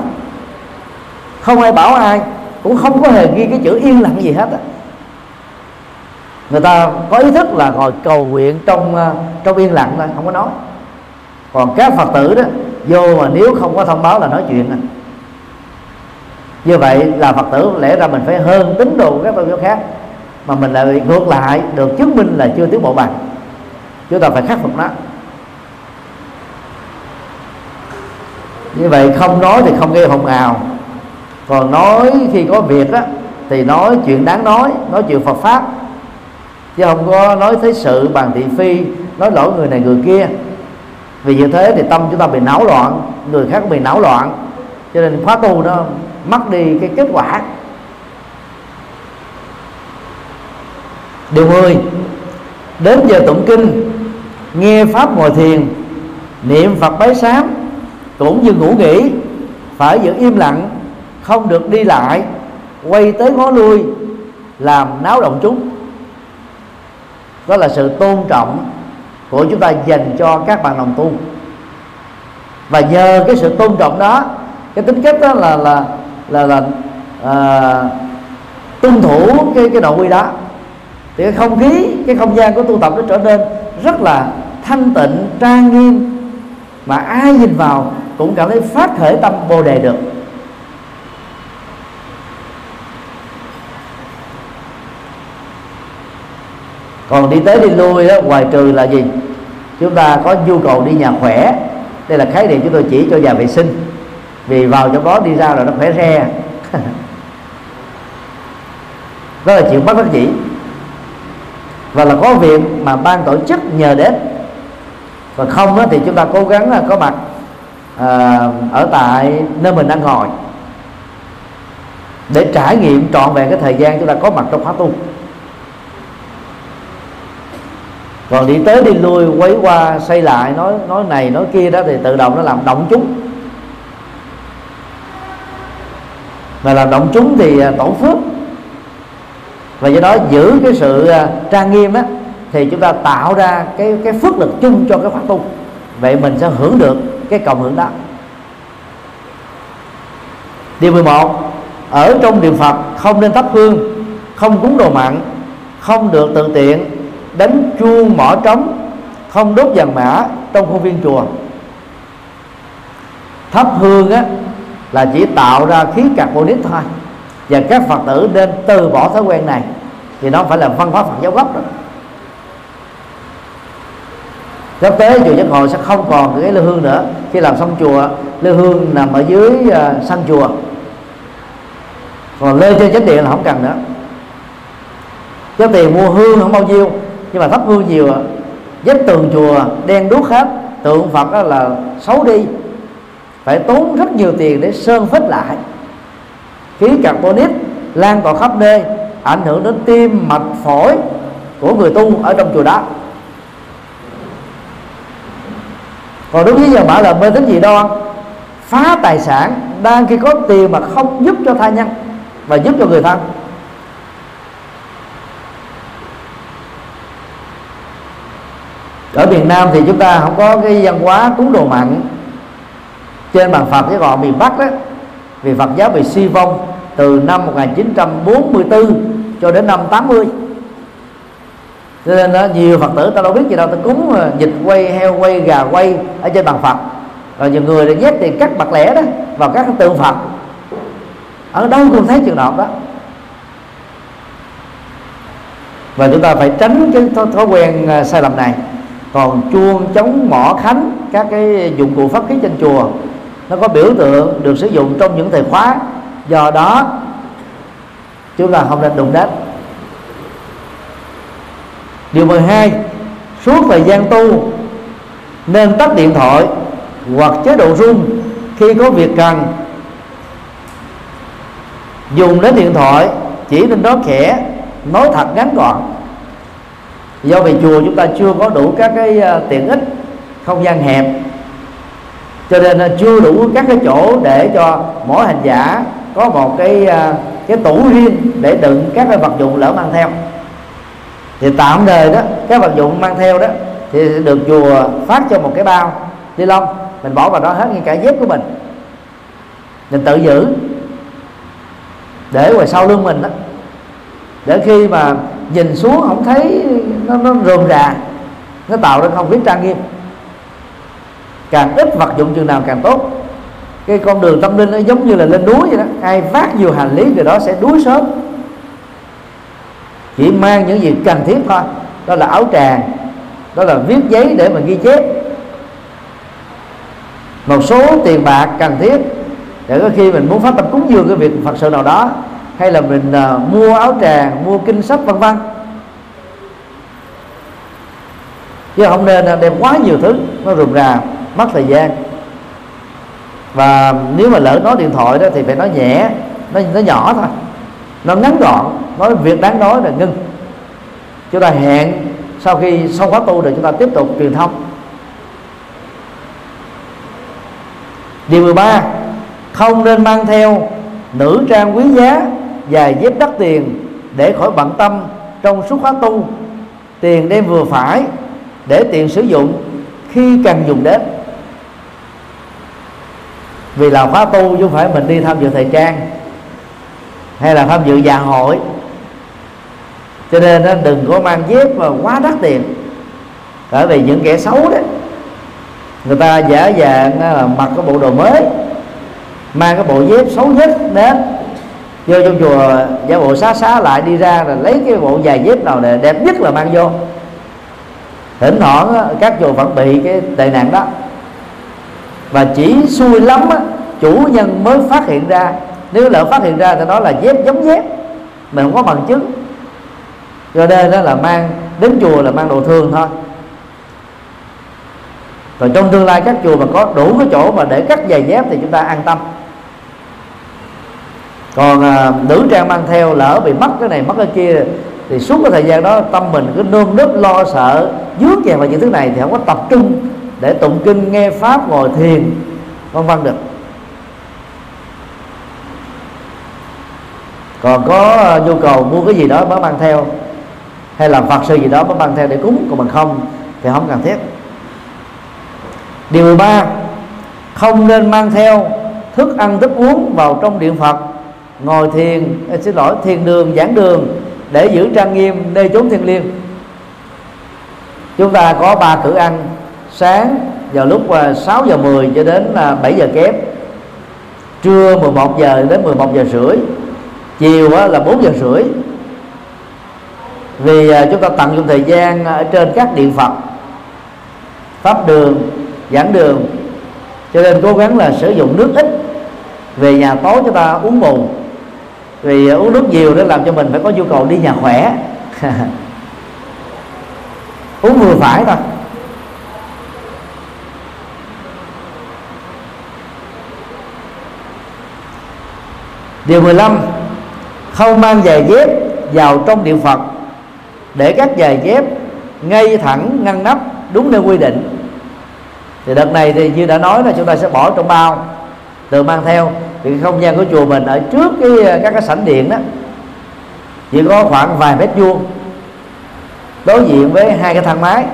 không ai bảo ai, cũng không có hề ghi cái chữ yên lặng gì hết á. Người ta có ý thức là ngồi cầu nguyện trong ờ, trong yên lặng thôi, không có nói. Còn các phật tử đó, vô mà nếu không có thông báo là nói chuyện này. như vậy là phật tử lẽ ra mình phải hơn tín đồ các tôn giáo khác, mà mình lại ngược lại được chứng minh là chưa tiến bộ bằng. Chúng ta phải khắc phục nó. Như vậy không nói thì không gây hồn ào còn nói khi có việc á, thì nói chuyện đáng nói nói chuyện Phật pháp. Chứ không có nói thế sự bàn thị phi, nói lỗi người này người kia. Vì như thế thì tâm chúng ta bị náo loạn, người khác bị náo loạn. Cho nên khóa tu nó mất đi cái kết quả. Điều 10 đến giờ tụng kinh, nghe pháp ngồi thiền, niệm phật bái sám cũng như ngủ nghỉ, phải giữ im lặng không được đi lại quay tới ngó lui làm náo động chúng. Đó là sự tôn trọng của chúng ta dành cho các bạn đồng tu. Và nhờ cái sự tôn trọng đó cái tính cách đó là là là là à, tuân thủ cái cái nội quy đó thì cái không khí cái không gian của tu tập nó trở nên rất là thanh tịnh trang nghiêm. Mà ai nhìn vào cũng cảm thấy phát khởi tâm bồ đề được. Còn đi tới đi lui đó ngoài trừ là gì? Chúng ta có nhu cầu đi nhà khỏe. Đây là khái niệm chúng tôi chỉ cho nhà vệ sinh. Vì vào trong đó đi ra là nó khỏe re. Đó là chuyện bất đắc dĩ. Và là có việc mà ban tổ chức nhờ đến. Và không đó, thì chúng ta cố gắng là có mặt à, ở tại nơi mình đang ngồi. Để trải nghiệm trọn vẹn cái thời gian chúng ta có mặt trong khóa tu. Còn đi tới đi lui, quấy qua, xây lại, nói nói này, nói kia đó, thì tự động nó làm động chúng. Mà làm động chúng thì à, tổ phước. Và do đó giữ cái sự à, trang nghiêm đó thì chúng ta tạo ra cái cái phước lực chung cho cái pháp tu. Vậy mình sẽ hưởng được cái cộng hưởng đó. Điều 11 ở trong điện Phật không nên thắp hương, không cúng đồ mặn, không được tự tiện đánh chuông mỏ trống không đốt vàng mã trong khuôn viên chùa. Thắp hương á là chỉ tạo ra khí carbonic thôi. Và các phật tử nên từ bỏ thói quen này. Thì nó phải là văn hóa phật giáo gốc đó. Sắp tới chùa giác ngộ sẽ không còn cái lư hương nữa. Khi làm xong chùa lư hương nằm ở dưới uh, sân chùa. Còn lên trên chánh điện là không cần nữa. Cái tiền mua hương không bao nhiêu nhưng mà thắp hương nhiều à. vách tường chùa đen đuốc hết. Tượng phật đó là xấu đi. Phải tốn rất nhiều tiền để sơn phết lại. Khí carbonic lan tỏa khắp nơi, ảnh hưởng đến tim mạch phổi của người tu ở trong chùa đó. Còn đúng với giờ bảo là mê tín gì đoan, phá tài sản đang khi có tiền mà không giúp cho tha nhân và giúp cho người thân. Ở miền Nam thì chúng ta không có cái văn hóa cúng đồ mặn trên bàn Phật với họ miền Bắc đó vì Phật giáo bị suy vong từ năm 1944 cho đến năm 80 cho nên đó, nhiều Phật tử ta đâu biết gì đâu ta cúng ờ, dịch quay heo quay gà quay ở trên bàn Phật. Rồi nhiều người đã nhét tiền cắt bạc lẻ đó vào các tượng Phật. Ở đâu cũng thấy trường hợp đó. Và chúng ta phải tránh cái thói, quen ờ, sai lầm này còn chuông chống mỏ khánh, các cái dụng cụ pháp khí trên chùa, nó có biểu tượng được sử dụng trong những thời khóa. Do đó, chúng ta không nên đụng đến. Điều 12 suốt thời gian tu, nên tắt điện thoại hoặc chế độ rung khi có việc cần. Dùng đến điện thoại, chỉ nên nói khẽ, nói thật ngắn gọn do vì chùa chúng ta chưa có đủ các cái à, tiện ích, không gian hẹp. Cho nên à, chưa đủ các cái chỗ để cho mỗi hành giả có một cái à, cái tủ riêng để đựng các cái vật dụng lỡ mang theo. Thì tạm thời đó, các vật dụng mang theo đó, thì được chùa phát cho một cái bao ni lông, mình bỏ vào đó hết ngay cả dép của mình. Mình tự giữ. Để ngoài sau lưng mình đó. Để khi mà nhìn xuống không thấy, nó nó rườm rà nó tạo ra không khí trang nghiêm. Càng ít vật dụng chừng nào càng tốt. Cái con đường tâm linh nó giống như là lên núi vậy đó. Ai vác nhiều hành lý người đó sẽ đuối sớm. Chỉ mang những gì cần thiết thôi. Đó là áo tràng, đó là viết giấy để mà ghi chép. Một số tiền bạc cần thiết, để có khi mình muốn phát tâm cúng dường cái việc phật sự nào đó hay là mình uh, mua áo tràng mua kinh sách vân vân. Chứ không nên đem quá nhiều thứ nó rườm rà mất thời gian. Và nếu mà lỡ nói điện thoại đó thì phải nói nhẹ nó nó nhỏ thôi. Nó ngắn gọn nói việc đáng nói là ngưng. Chúng ta hẹn sau khi xong khóa tu rồi chúng ta tiếp tục truyền thông. Điều 13 không nên mang theo nữ trang quý giá và dép đắt tiền để khỏi bận tâm trong suốt khóa tu. Tiền đem vừa phải để tiện sử dụng khi cần dùng đến. Vì là khóa tu chứ không phải mình đi tham dự thời trang hay là tham dự dạ hội. Cho nên đó, đừng có mang dép mà quá đắt tiền. Bởi vì những kẻ xấu đó người ta giả dạng là mặc cái bộ đồ mới mang cái bộ dép xấu nhất đến vô trong chùa, giả bộ xá xá lại đi ra là lấy cái bộ giày dép nào để đẹp nhất là mang vô. Thỉnh thoảng các chùa vẫn bị cái tệ nạn đó. Và chỉ xui lắm chủ nhân mới phát hiện ra. Nếu lỡ phát hiện ra thì đó là dép giống dép mà không có bằng chứng. Cho nên đó là mang, đến chùa là mang đồ thường thôi. Rồi trong tương lai các chùa mà có đủ cái chỗ mà để cắt giày dép thì chúng ta an tâm còn à, nữ trang mang theo lỡ bị mất cái này mất cái kia thì suốt cái thời gian đó tâm mình cứ nơm nớp lo sợ dướng kèm vào những thứ này thì không có tập trung để tụng kinh nghe pháp ngồi thiền vân vân được. Còn có à, nhu cầu mua cái gì đó mới mang theo hay làm phật sự gì đó mới mang theo để cúng còn bằng không thì không cần thiết. Điều ba không nên mang theo thức ăn thức uống vào trong điện phật ngồi thiền à, xin lỗi, thiền đường, giảng đường để giữ trang nghiêm nơi chốn thiêng liêng. Chúng ta có ba cử ăn sáng vào lúc à, 6 giờ 10 cho đến à, 7 giờ kém. Trưa 11 giờ đến 11 giờ rưỡi, chiều là 4 giờ rưỡi. Vì chúng ta tận dụng thời gian ở trên các điện Phật, pháp đường, giảng đường, cho nên cố gắng là sử dụng nước ít. Về nhà tối chúng ta uống bù vì uống nước nhiều nó làm cho mình phải có nhu cầu đi nhà khỏe. Uống vừa phải thôi. Điều 15 Không mang giày dép vào trong điện Phật. Để các giày dép ngay thẳng ngăn nắp đúng theo quy định. Thì đợt này thì như đã nói là chúng ta sẽ bỏ trong bao, tự mang theo thì không gian của chùa mình ở trước cái à, các cái sảnh điện đó, chỉ có khoảng vài mét vuông, đối diện với hai cái thang máy.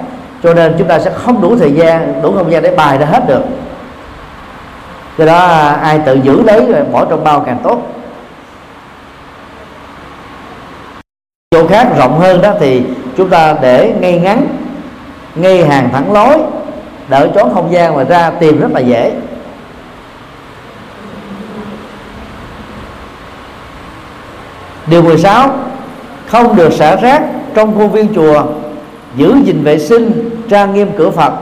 Cho nên chúng ta sẽ không đủ thời gian, đủ không gian để bài ra hết được. Do đó à, ai tự giữ lấy rồi bỏ trong bao càng tốt. Chỗ khác rộng hơn đó thì chúng ta để ngay ngắn, ngay hàng thẳng lối, đỡ trốn không gian mà ra tìm rất là dễ. Điều 16 Không được xả rác trong khuôn viên chùa Giữ gìn vệ sinh Trang nghiêm cửa Phật.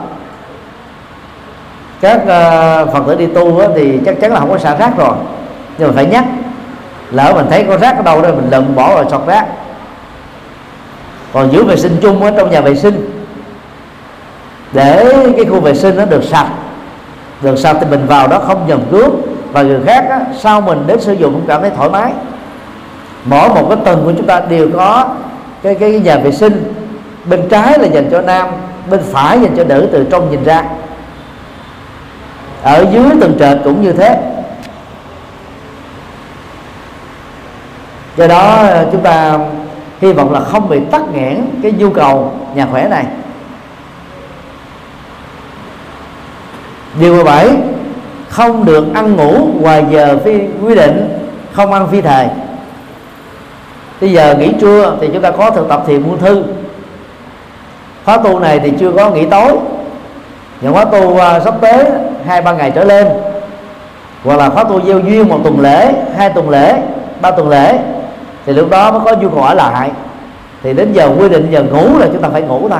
Các uh, Phật tử đi tu á, thì chắc chắn là không có xả rác rồi. Nhưng mà phải nhắc Lỡ mình thấy có rác ở đâu đó Mình lượm bỏ rồi sọt rác. Còn giữ vệ sinh chung ở trong nhà vệ sinh để cái khu vệ sinh nó được sạch. Được sạch thì mình vào đó không nhầm cướp và người khác á, sau mình đến sử dụng cũng cảm thấy thoải mái mỗi một cái tầng của chúng ta đều có cái cái nhà vệ sinh. Bên trái là dành cho nam, bên phải dành cho nữ từ trong nhìn ra. Ở dưới tầng trệt cũng như thế. Do đó, chúng ta hy vọng là không bị tắc nghẽn cái nhu cầu nhà khỏe này. Điều 17 không được ăn ngủ ngoài giờ phi quy định, không ăn phi thời bây giờ nghỉ trưa thì chúng ta có thực tập thiền muôn thư. Khóa tu này thì chưa có nghỉ tối. Những khóa tu uh, sắp tới hai ba ngày trở lên. Hoặc là khóa tu gieo duyên một tuần lễ hai tuần lễ ba tuần lễ thì lúc đó mới có nhu cầu ở lại. Thì đến giờ quy định giờ ngủ là chúng ta phải ngủ thôi.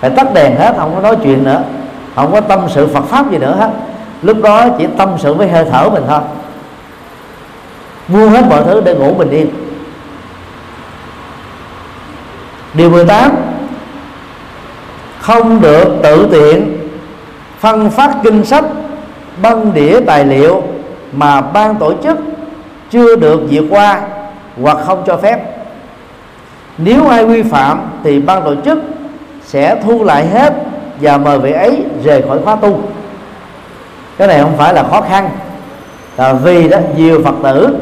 Phải tắt đèn hết không có nói chuyện nữa. Không có tâm sự Phật pháp gì nữa hết. Lúc đó chỉ tâm sự với hơi thở mình thôi buông hết mọi thứ để ngủ bình yên. Điều 18 không được tự tiện phân phát kinh sách, băng đĩa tài liệu mà ban tổ chức chưa được duyệt qua hoặc không cho phép. Nếu ai vi phạm thì ban tổ chức sẽ thu lại hết và mời vị ấy rời khỏi khóa tu. Cái này không phải là khó khăn. Là vì đó, nhiều phật tử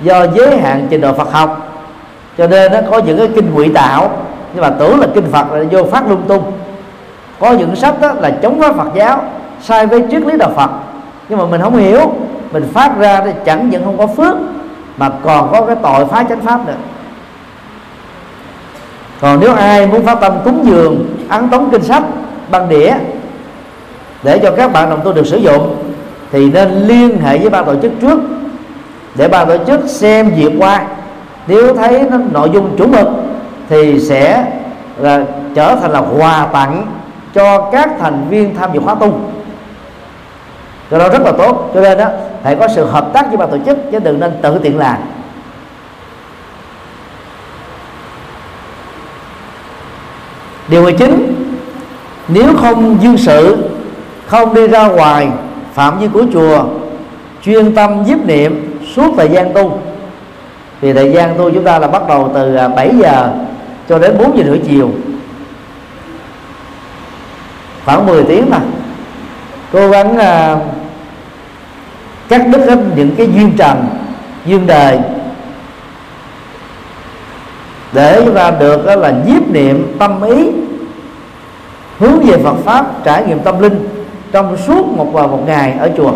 do giới hạn trình độ phật học. Cho nên nó có những cái kinh quỷ tạo, nhưng mà tưởng là kinh phật là vô phát lung tung. Có những sách đó là chống phá phật giáo, sai với triết lý đạo phật. Nhưng mà mình không hiểu, mình phát ra thì chẳng những không có phước, mà còn có cái tội phá chánh pháp nữa. Còn nếu ai muốn phát tâm cúng dường ấn tống kinh sách, băng đĩa, để cho các bạn đồng tu được sử dụng, thì nên liên hệ với ban tổ chức trước để ban tổ chức xem duyệt qua. Nếu thấy nó nội dung chủ mực, thì sẽ là trở thành là quà tặng cho các thành viên tham dự khóa tu. Cho đó rất là tốt. Cho nên đó phải có sự hợp tác với ban tổ chức, chứ đừng nên tự tiện làm. Điều 19 nếu không dương sự, không đi ra ngoài phạm vi của chùa, chuyên tâm giúp niệm suốt thời gian tu. Thì thời gian tu chúng ta là bắt đầu từ à, 7 giờ cho đến 4 giờ rưỡi chiều. Khoảng 10 tiếng mà. Cố gắng à, cắt đứt hết những cái duyên trần duyên đời. Để chúng ta được đó là nhiếp niệm tâm ý hướng về Phật pháp trải nghiệm tâm linh trong suốt một vào một ngày ở chùa.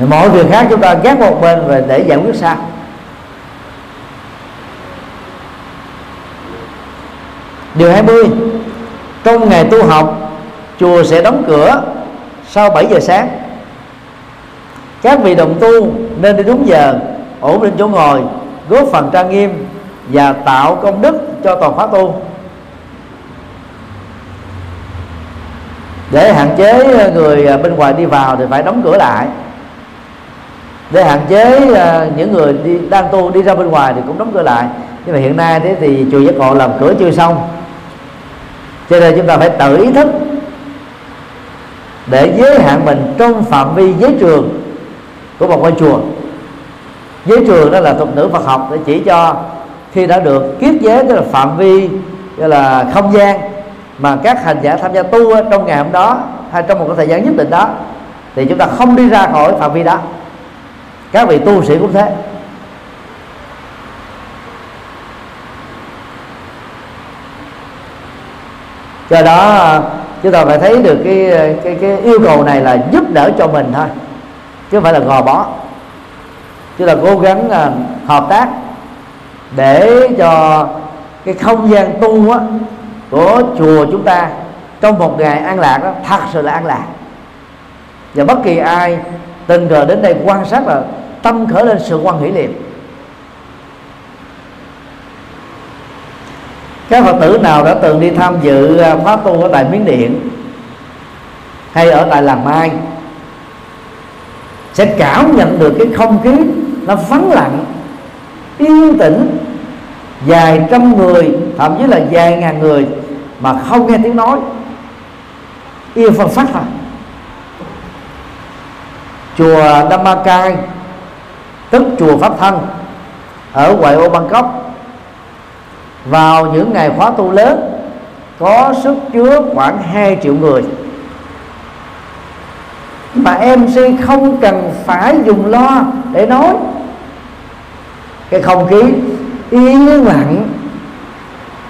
Thì mọi việc khác chúng ta gác một bên và để giải quyết sao điều 20 trong ngày tu học, chùa sẽ đóng cửa sau 7 giờ sáng. Các vị đồng tu nên đi đúng giờ, ổn định chỗ ngồi, góp phần trang nghiêm và tạo công đức cho toàn khóa tu. Để hạn chế người bên ngoài đi vào thì phải đóng cửa lại để hạn chế uh, những người đi, đang tu đi ra bên ngoài thì cũng đóng cửa lại. Nhưng mà hiện nay thế thì chùa giác ngộ làm cửa chưa xong. Cho nên chúng ta phải tự ý thức để giới hạn mình trong phạm vi giới trường của một ngôi chùa. Giới trường đó là thuật ngữ Phật học để chỉ cho khi đã được kiết giới tức là phạm vi gọi là không gian mà các hành giả tham gia tu trong ngày hôm đó hay trong một cái thời gian nhất định đó thì chúng ta không đi ra khỏi phạm vi đó các vị tu sĩ cũng thế. Do đó chúng ta phải thấy được cái cái cái yêu cầu này là giúp đỡ cho mình thôi chứ không phải là gò bó. Chúng ta cố gắng uh, hợp tác để cho cái không gian tu á, của chùa chúng ta trong một ngày an lạc đó thật sự là an lạc. Và bất kỳ ai tình cờ đến đây quan sát là tâm khởi lên sự quan hỷ liền các phật tử nào đã từng đi tham dự à, khóa tu ở tại miến điện hay ở tại làng mai sẽ cảm nhận được cái không khí nó vắng lặng, yên tĩnh vài trăm người, thậm chí là vài ngàn người mà không nghe tiếng nói. Yên phật phát thôi chùa Dhammakai tức chùa Pháp Thân, ở ngoại ô Bangkok. Vào những ngày khóa tu lớn, có sức chứa khoảng 2 triệu người. Mà MC không cần phải dùng lo để nói. Cái không khí yên lặng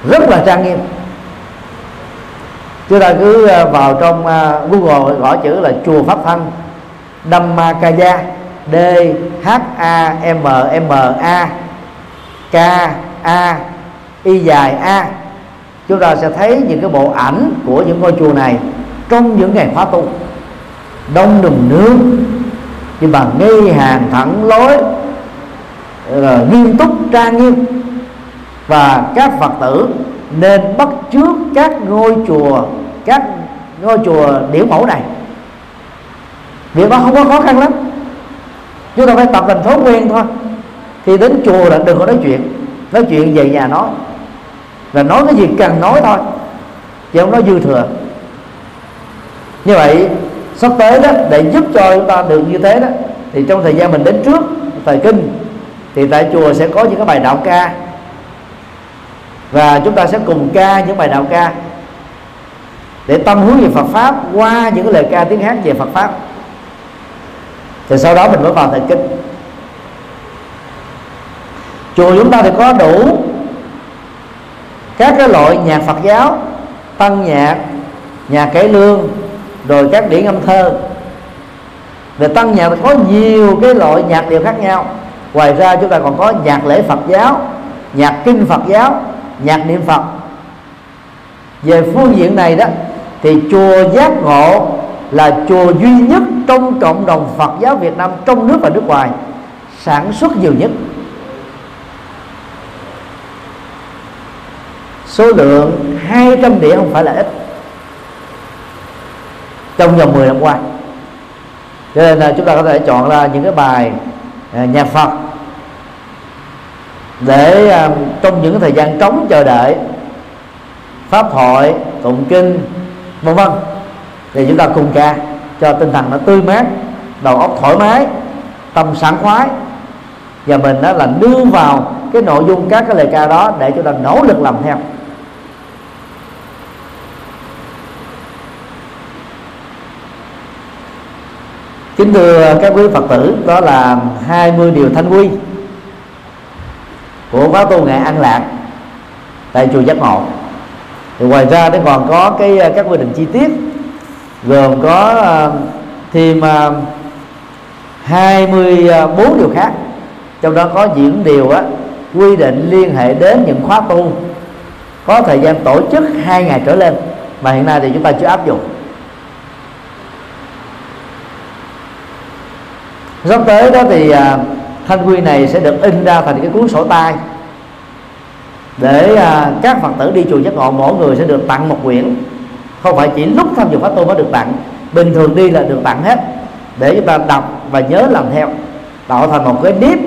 rất là trang nghiêm. Chúng ta cứ à, vào trong à, Google gõ chữ là chùa Pháp Thân, Dhammakaya. D, H, A, M M, A, K, A, Y dài A. Chúng ta sẽ thấy những cái bộ ảnh của những ngôi chùa này trong những ngày khóa tu. Đông đùm nước, nhưng mà nghi hàng thẳng lối, rồi nghiêm túc trang nghiêm. Và các phật tử nên bắt trước các ngôi chùa, các ngôi chùa điển mẫu này. Việc đó không có khó khăn lắm chúng ta phải tập thành thói quen thôi. Thì đến chùa là đừng có nói chuyện. Nói chuyện về nhà nói. Là nói cái gì cần nói thôi. Chứ không nói dư thừa. Như vậy, sắp tới đó, để giúp cho chúng ta được như thế đó, thì trong thời gian mình đến trước, thời kinh, thì tại chùa sẽ có những cái bài đạo ca. Và chúng ta sẽ cùng ca những bài đạo ca. Để tâm hướng về Phật pháp, qua những cái lời ca tiếng hát về Phật pháp thì sau đó mình mới vào thời kinh. Chùa chúng ta thì có đủ các cái loại nhạc Phật giáo, tăng nhạc nhạc cải lương, rồi các điển âm thơ. Về tăng nhạc thì có nhiều cái loại nhạc điệu khác nhau. Ngoài ra chúng ta còn có nhạc lễ Phật giáo, nhạc kinh Phật giáo, nhạc niệm Phật. Về phương diện này đó, thì chùa giác ngộ là chùa duy nhất trong cộng đồng Phật giáo Việt Nam trong nước và nước ngoài sản xuất nhiều nhất. Số lượng 200 đĩa không phải là ít. Trong vòng 10 năm qua. Cho nên là chúng ta có thể chọn ra những cái bài nhà nhạc Phật để à, trong những thời gian trống chờ đợi, pháp hội, tụng kinh, vân vân. Thì chúng ta cùng ca cho tinh thần nó tươi mát, đầu óc thoải mái, tâm sảng khoái. Và mình đó là đưa vào cái nội dung các cái lời ca đó để chúng ta nỗ lực làm theo. Kính thưa các quý phật tử, đó là 20 điều thanh quy của khóa tu nghệ an lạc tại chùa giác ngộ. Thì ngoài ra nó còn có cái, các quy định chi tiết gồm có ờ, thêm 24 điều khác trong đó có những điều á, quy định liên hệ đến những khóa tu có thời gian tổ chức hai ngày trở lên mà hiện nay thì chúng ta chưa áp dụng. Sắp tới đó thì à, thanh quy này sẽ được in ra thành cái cuốn sổ tay để à, các phật tử đi chùa giác ngộ mỗi người sẽ được tặng một quyển không phải chỉ lúc tham dự pháp tu mới được tặng bình thường đi là được tặng hết. Để chúng ta đọc và nhớ làm theo, tạo thành một cái nếp.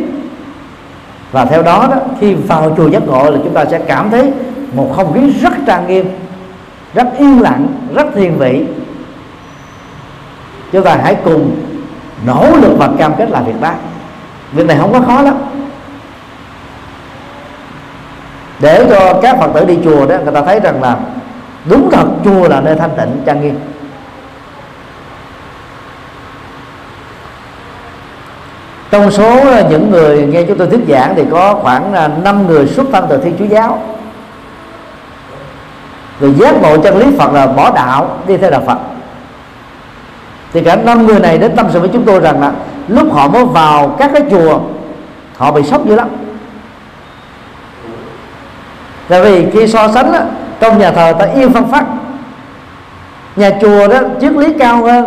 Và theo đó đó, khi vào chùa giác ngộ là chúng ta sẽ cảm thấy một không khí rất trang nghiêm, rất yên lặng, rất thiên vị. Chúng ta hãy cùng nỗ lực và cam kết làm việc đó. Việc này không có khó lắm. Để cho các phật tử đi chùa đó, người ta thấy rằng là đúng thật chùa là nơi thanh tịnh trang nghiêm. Trong số ờ, những người nghe chúng tôi thuyết giảng thì có khoảng ờ, 5 người xuất thân từ thiên chúa giáo. Người giác ngộ chân lý phật là bỏ đạo đi theo đạo phật. Thì cả năm người này đến tâm sự với chúng tôi rằng là lúc họ mới vào các cái chùa họ bị sốc dữ lắm. Tại vì khi so sánh á, trong nhà thờ ta yên phân phát. Nhà chùa đó, triết lý cao hơn.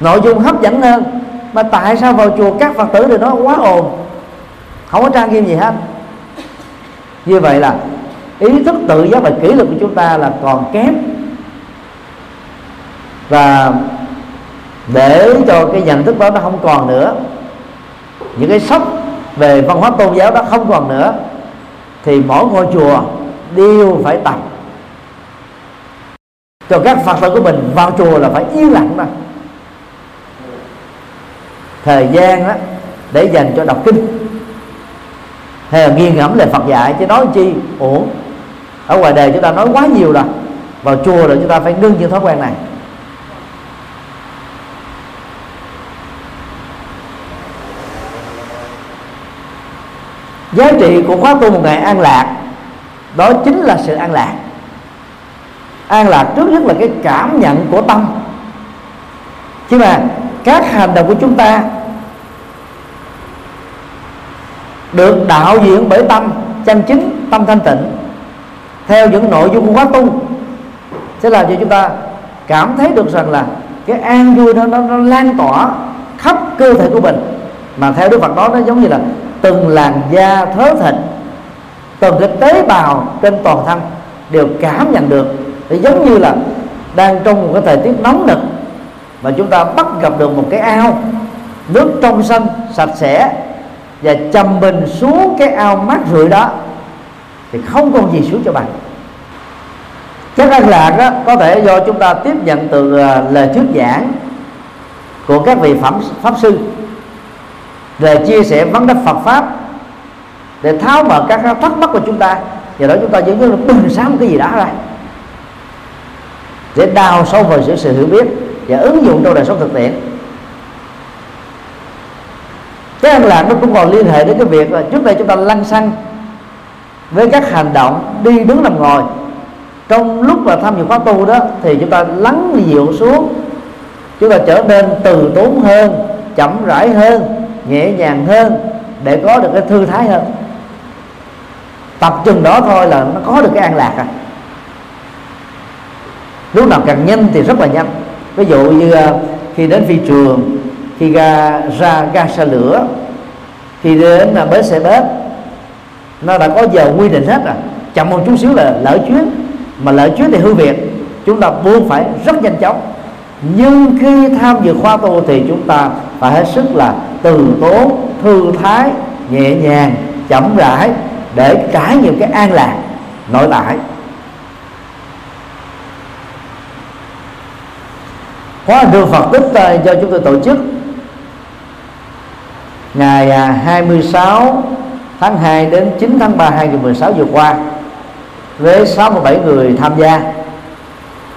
Nội dung hấp dẫn hơn. Mà tại sao vào chùa các phật tử thì nó quá ồn? Không có trang nghiêm gì hết. Như vậy là ý thức tự giác và kỷ luật của chúng ta là còn kém. Và để cho cái nhận thức đó nó không còn nữa, những cái sốc về văn hóa tôn giáo đó không còn nữa, thì mỗi ngôi chùa đều phải tập. Cho các phật tử của mình vào chùa là phải yên lặng đó thời gian đó, để dành cho đọc kinh. Hay là nghiền ngẫm lời Phật dạy, chứ nói chi, ổn. Ở ngoài đời chúng ta nói quá nhiều rồi. Vào chùa rồi chúng ta phải ngưng những thói quen này. Giá trị của khóa tu một ngày an lạc đó chính là sự an lạc. An lạc trước nhất là cái cảm nhận của tâm. Chứ mà các hành động của chúng ta được đạo diễn bởi tâm chân chính tâm thanh tịnh theo những nội dung của khóa tu sẽ làm cho chúng ta cảm thấy được rằng là cái an vui đó nó, nó lan tỏa khắp cơ thể của mình. Mà theo Đức Phật đó nó giống như là từng làn da thớ thịt từng cái tế bào trên toàn thân đều cảm nhận được. Thì giống như là đang trong một cái thời tiết nóng nực mà chúng ta bắt gặp được một cái ao nước trong xanh sạch sẽ và chầm bình xuống cái ao mát rượi đó thì không còn gì xuống cho bạn các an lạc đó, có thể do chúng ta tiếp nhận từ à, lời thuyết giảng của các vị phẩm pháp sư về chia sẻ vấn đề Phật pháp để tháo mở các thắc mắc của chúng ta. Và đó chúng ta giống như là bừng sáng cái gì đó ra. Để đào sâu vào sự, sự hiểu biết và ứng dụng trong đời sống thực tiễn. Cái an lạc nó cũng còn liên hệ đến cái việc là trước đây chúng ta lăn xăng với các hành động đi đứng nằm ngồi. Trong lúc mà tham dự khóa tu đó thì chúng ta lắng dịu xuống. Chúng ta trở nên từ tốn hơn chậm rãi hơn nhẹ nhàng hơn để có được cái thư thái hơn tập chừng đó thôi là nó có được cái an lạc à. Lúc nào càng nhanh thì rất là nhanh. Ví dụ như à, khi đến phi trường, khi ra ra ga xe lửa, khi đến à, bến xe bếp, nó đã có giờ quy định hết rồi chậm một chút xíu là lỡ chuyến. Mà lỡ chuyến thì hư việc. Chúng ta buông phải rất nhanh chóng. Nhưng khi tham dự khoa tu thì chúng ta phải hết sức là từ tốn, thư thái, nhẹ nhàng, chậm rãi để trải nghiệm cái an lạc nội tại khóa đường Phật tích uh, ờ, do chúng tôi tổ chức ngày à, 26 tháng 2 đến 9 tháng 3 2016 vừa qua với 67 người tham gia.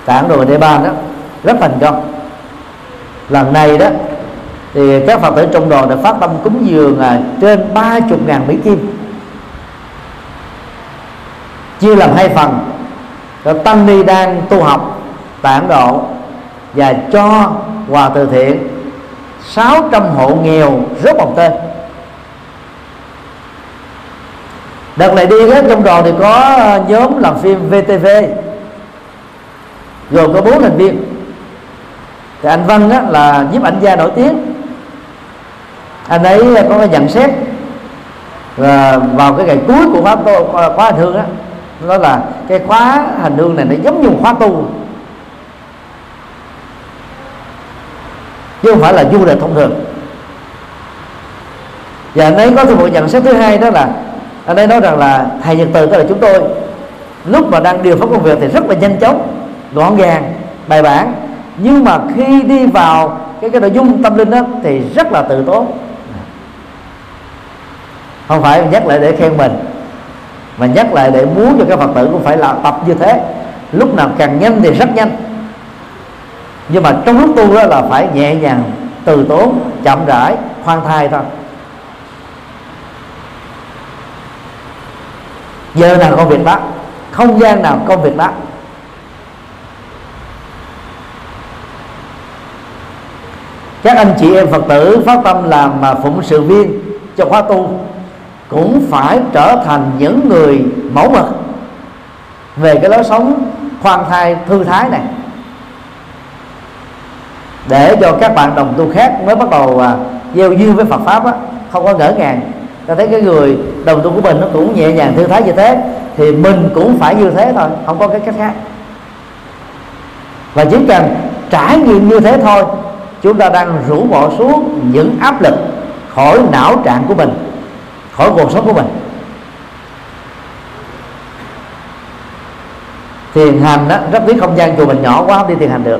Tại Ấn Độ Nepal đó rất thành công. Lần này đó thì các phật tử trong đoàn đã phát tâm cúng dường à, trên ba chục ngàn mỹ kim chia làm hai phần. Rồi tăng ni đang tu học tại Ấn Độ và cho quà từ thiện. 600 hộ nghèo rất một tên. Đợt này đi đó, trong đoàn thì có ờ, nhóm làm phim VTV gồm có bốn thành viên. Thì anh Văn đó là giúp ảnh gia nổi tiếng. Anh ấy có cái nhận xét và vào cái ngày cuối của khóa tôi khóa thương á đó là cái khóa hành hương này nó giống như một khóa tu. Chứ không phải là du lịch thông thường. Và anh ấy có thêm một nhận xét thứ hai đó là, anh ấy nói rằng là thầy nhật từ tức là chúng tôi, lúc mà đang điều phối công việc thì rất là nhanh chóng, gọn gàng, bài bản. Nhưng mà khi đi vào cái cái nội dung tâm linh đó thì rất là tự tốn. Không phải nhắc lại để khen mình mà nhắc lại để muốn cho các phật tử cũng phải là tập như thế. Lúc nào càng nhanh thì rất nhanh. Nhưng mà trong lúc tu đó là phải nhẹ nhàng, từ tốn, chậm rãi, khoan thai thôi. Giờ nào công việc đó? Không gian nào công việc đó? Các anh chị em phật tử phát tâm làm mà phụng sự viên cho khóa tu cũng phải trở thành những người mẫu mực. Về cái lối sống khoan thai thư thái này để cho các bạn đồng tu khác mới bắt đầu à, gieo duyên với Phật pháp á, không có ngỡ ngàng. Ta thấy cái người đồng tu của mình nó cũng nhẹ nhàng thư thái như thế thì mình cũng phải như thế thôi không có cái cách khác. Và chỉ cần trải nghiệm như thế thôi chúng ta đang rũ bỏ xuống những áp lực khỏi não trạng của mình khỏi cuộc sống của mình. Thiền hành đó, rất tiếc không gian chùa mình nhỏ quá, không đi thiền hành được.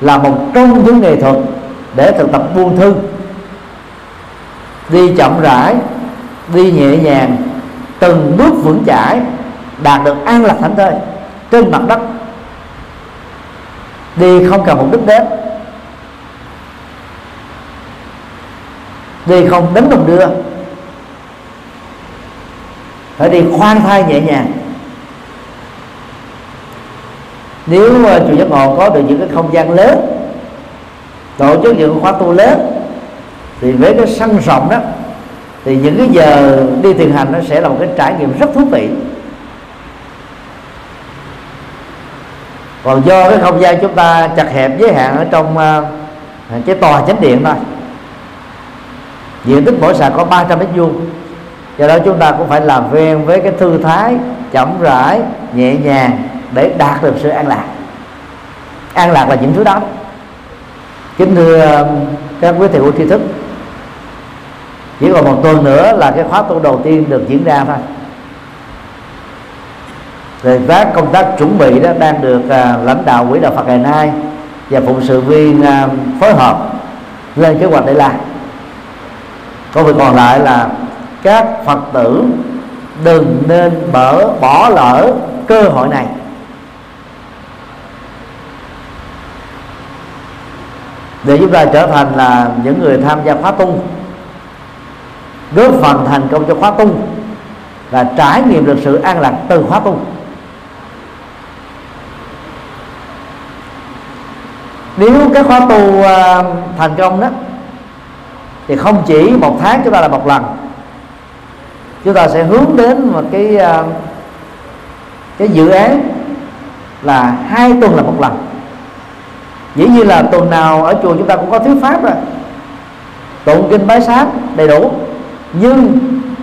Là một trong những nghệ thuật để thực tập buông thư. Đi chậm rãi, đi nhẹ nhàng, từng bước vững chãi, đạt được an lạc thảnh thơi trên mặt đất. Đi không cần một đích đến. Đi không đánh đồng đưa phải đi khoan thai nhẹ nhàng. Nếu mà chùa giác ngộ có được những cái không gian lớn tổ chức những khóa tu lớn thì với cái sân rộng đó thì những cái giờ đi thiền hành nó sẽ là một cái trải nghiệm rất thú vị. Còn do cái không gian chúng ta chặt hẹp giới hạn ở trong uh, cái tòa chánh điện thôi. Diện tích mỗi sạc có 300 mét vuông do đó chúng ta cũng phải làm quen với cái thư thái chậm rãi nhẹ nhàng để đạt được sự an lạc. An lạc là những thứ đó. Kính thưa um, các quý thầy cô tri thức chỉ còn một tuần nữa là cái khóa tu đầu tiên được diễn ra thôi. Rồi các công tác chuẩn bị đó đang được uh, lãnh đạo quỹ đạo Phật ngày nay và phụng sự viên uh, phối hợp lên kế hoạch để làm. Công việc còn lại là các phật tử đừng nên bỡ, bỏ lỡ cơ hội này. Để chúng ta trở thành là những người tham gia khóa tu, góp phần thành công cho khóa tu và trải nghiệm được sự an lạc từ khóa tu. Nếu cái khóa tu à, thành công đó, thì không chỉ một tháng chúng ta là một lần chúng ta sẽ hướng đến một cái à, cái dự án là hai tuần là một lần. Dĩ nhiên là tuần nào ở chùa chúng ta cũng có thuyết pháp rồi. Tụng kinh bái sát đầy đủ. Nhưng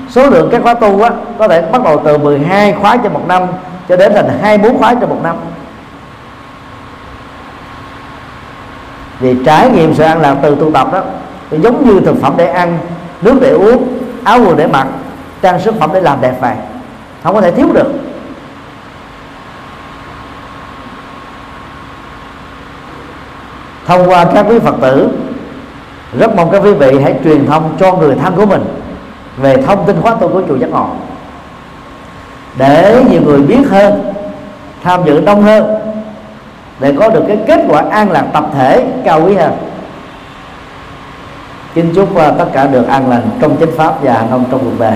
số lượng các khóa tu á, có thể bắt đầu từ 12 khóa trên một năm cho đến thành 24 khóa trên một năm. Vì trải nghiệm sự an lạc từ tu tập đó giống như thực phẩm để ăn nước để uống áo quần để mặc trang sức phẩm để làm đẹp vậy không có thể thiếu được. Thông qua các quý phật tử, rất mong các quý vị hãy truyền thông cho người thân của mình về thông tin khóa tu của chùa giác ngộ. Để nhiều người biết hơn, tham dự đông hơn, để có được cái kết quả an lạc tập thể cao quý hơn. Kính chúc à, tất cả được an lành trong chính pháp và an trong cuộc đời.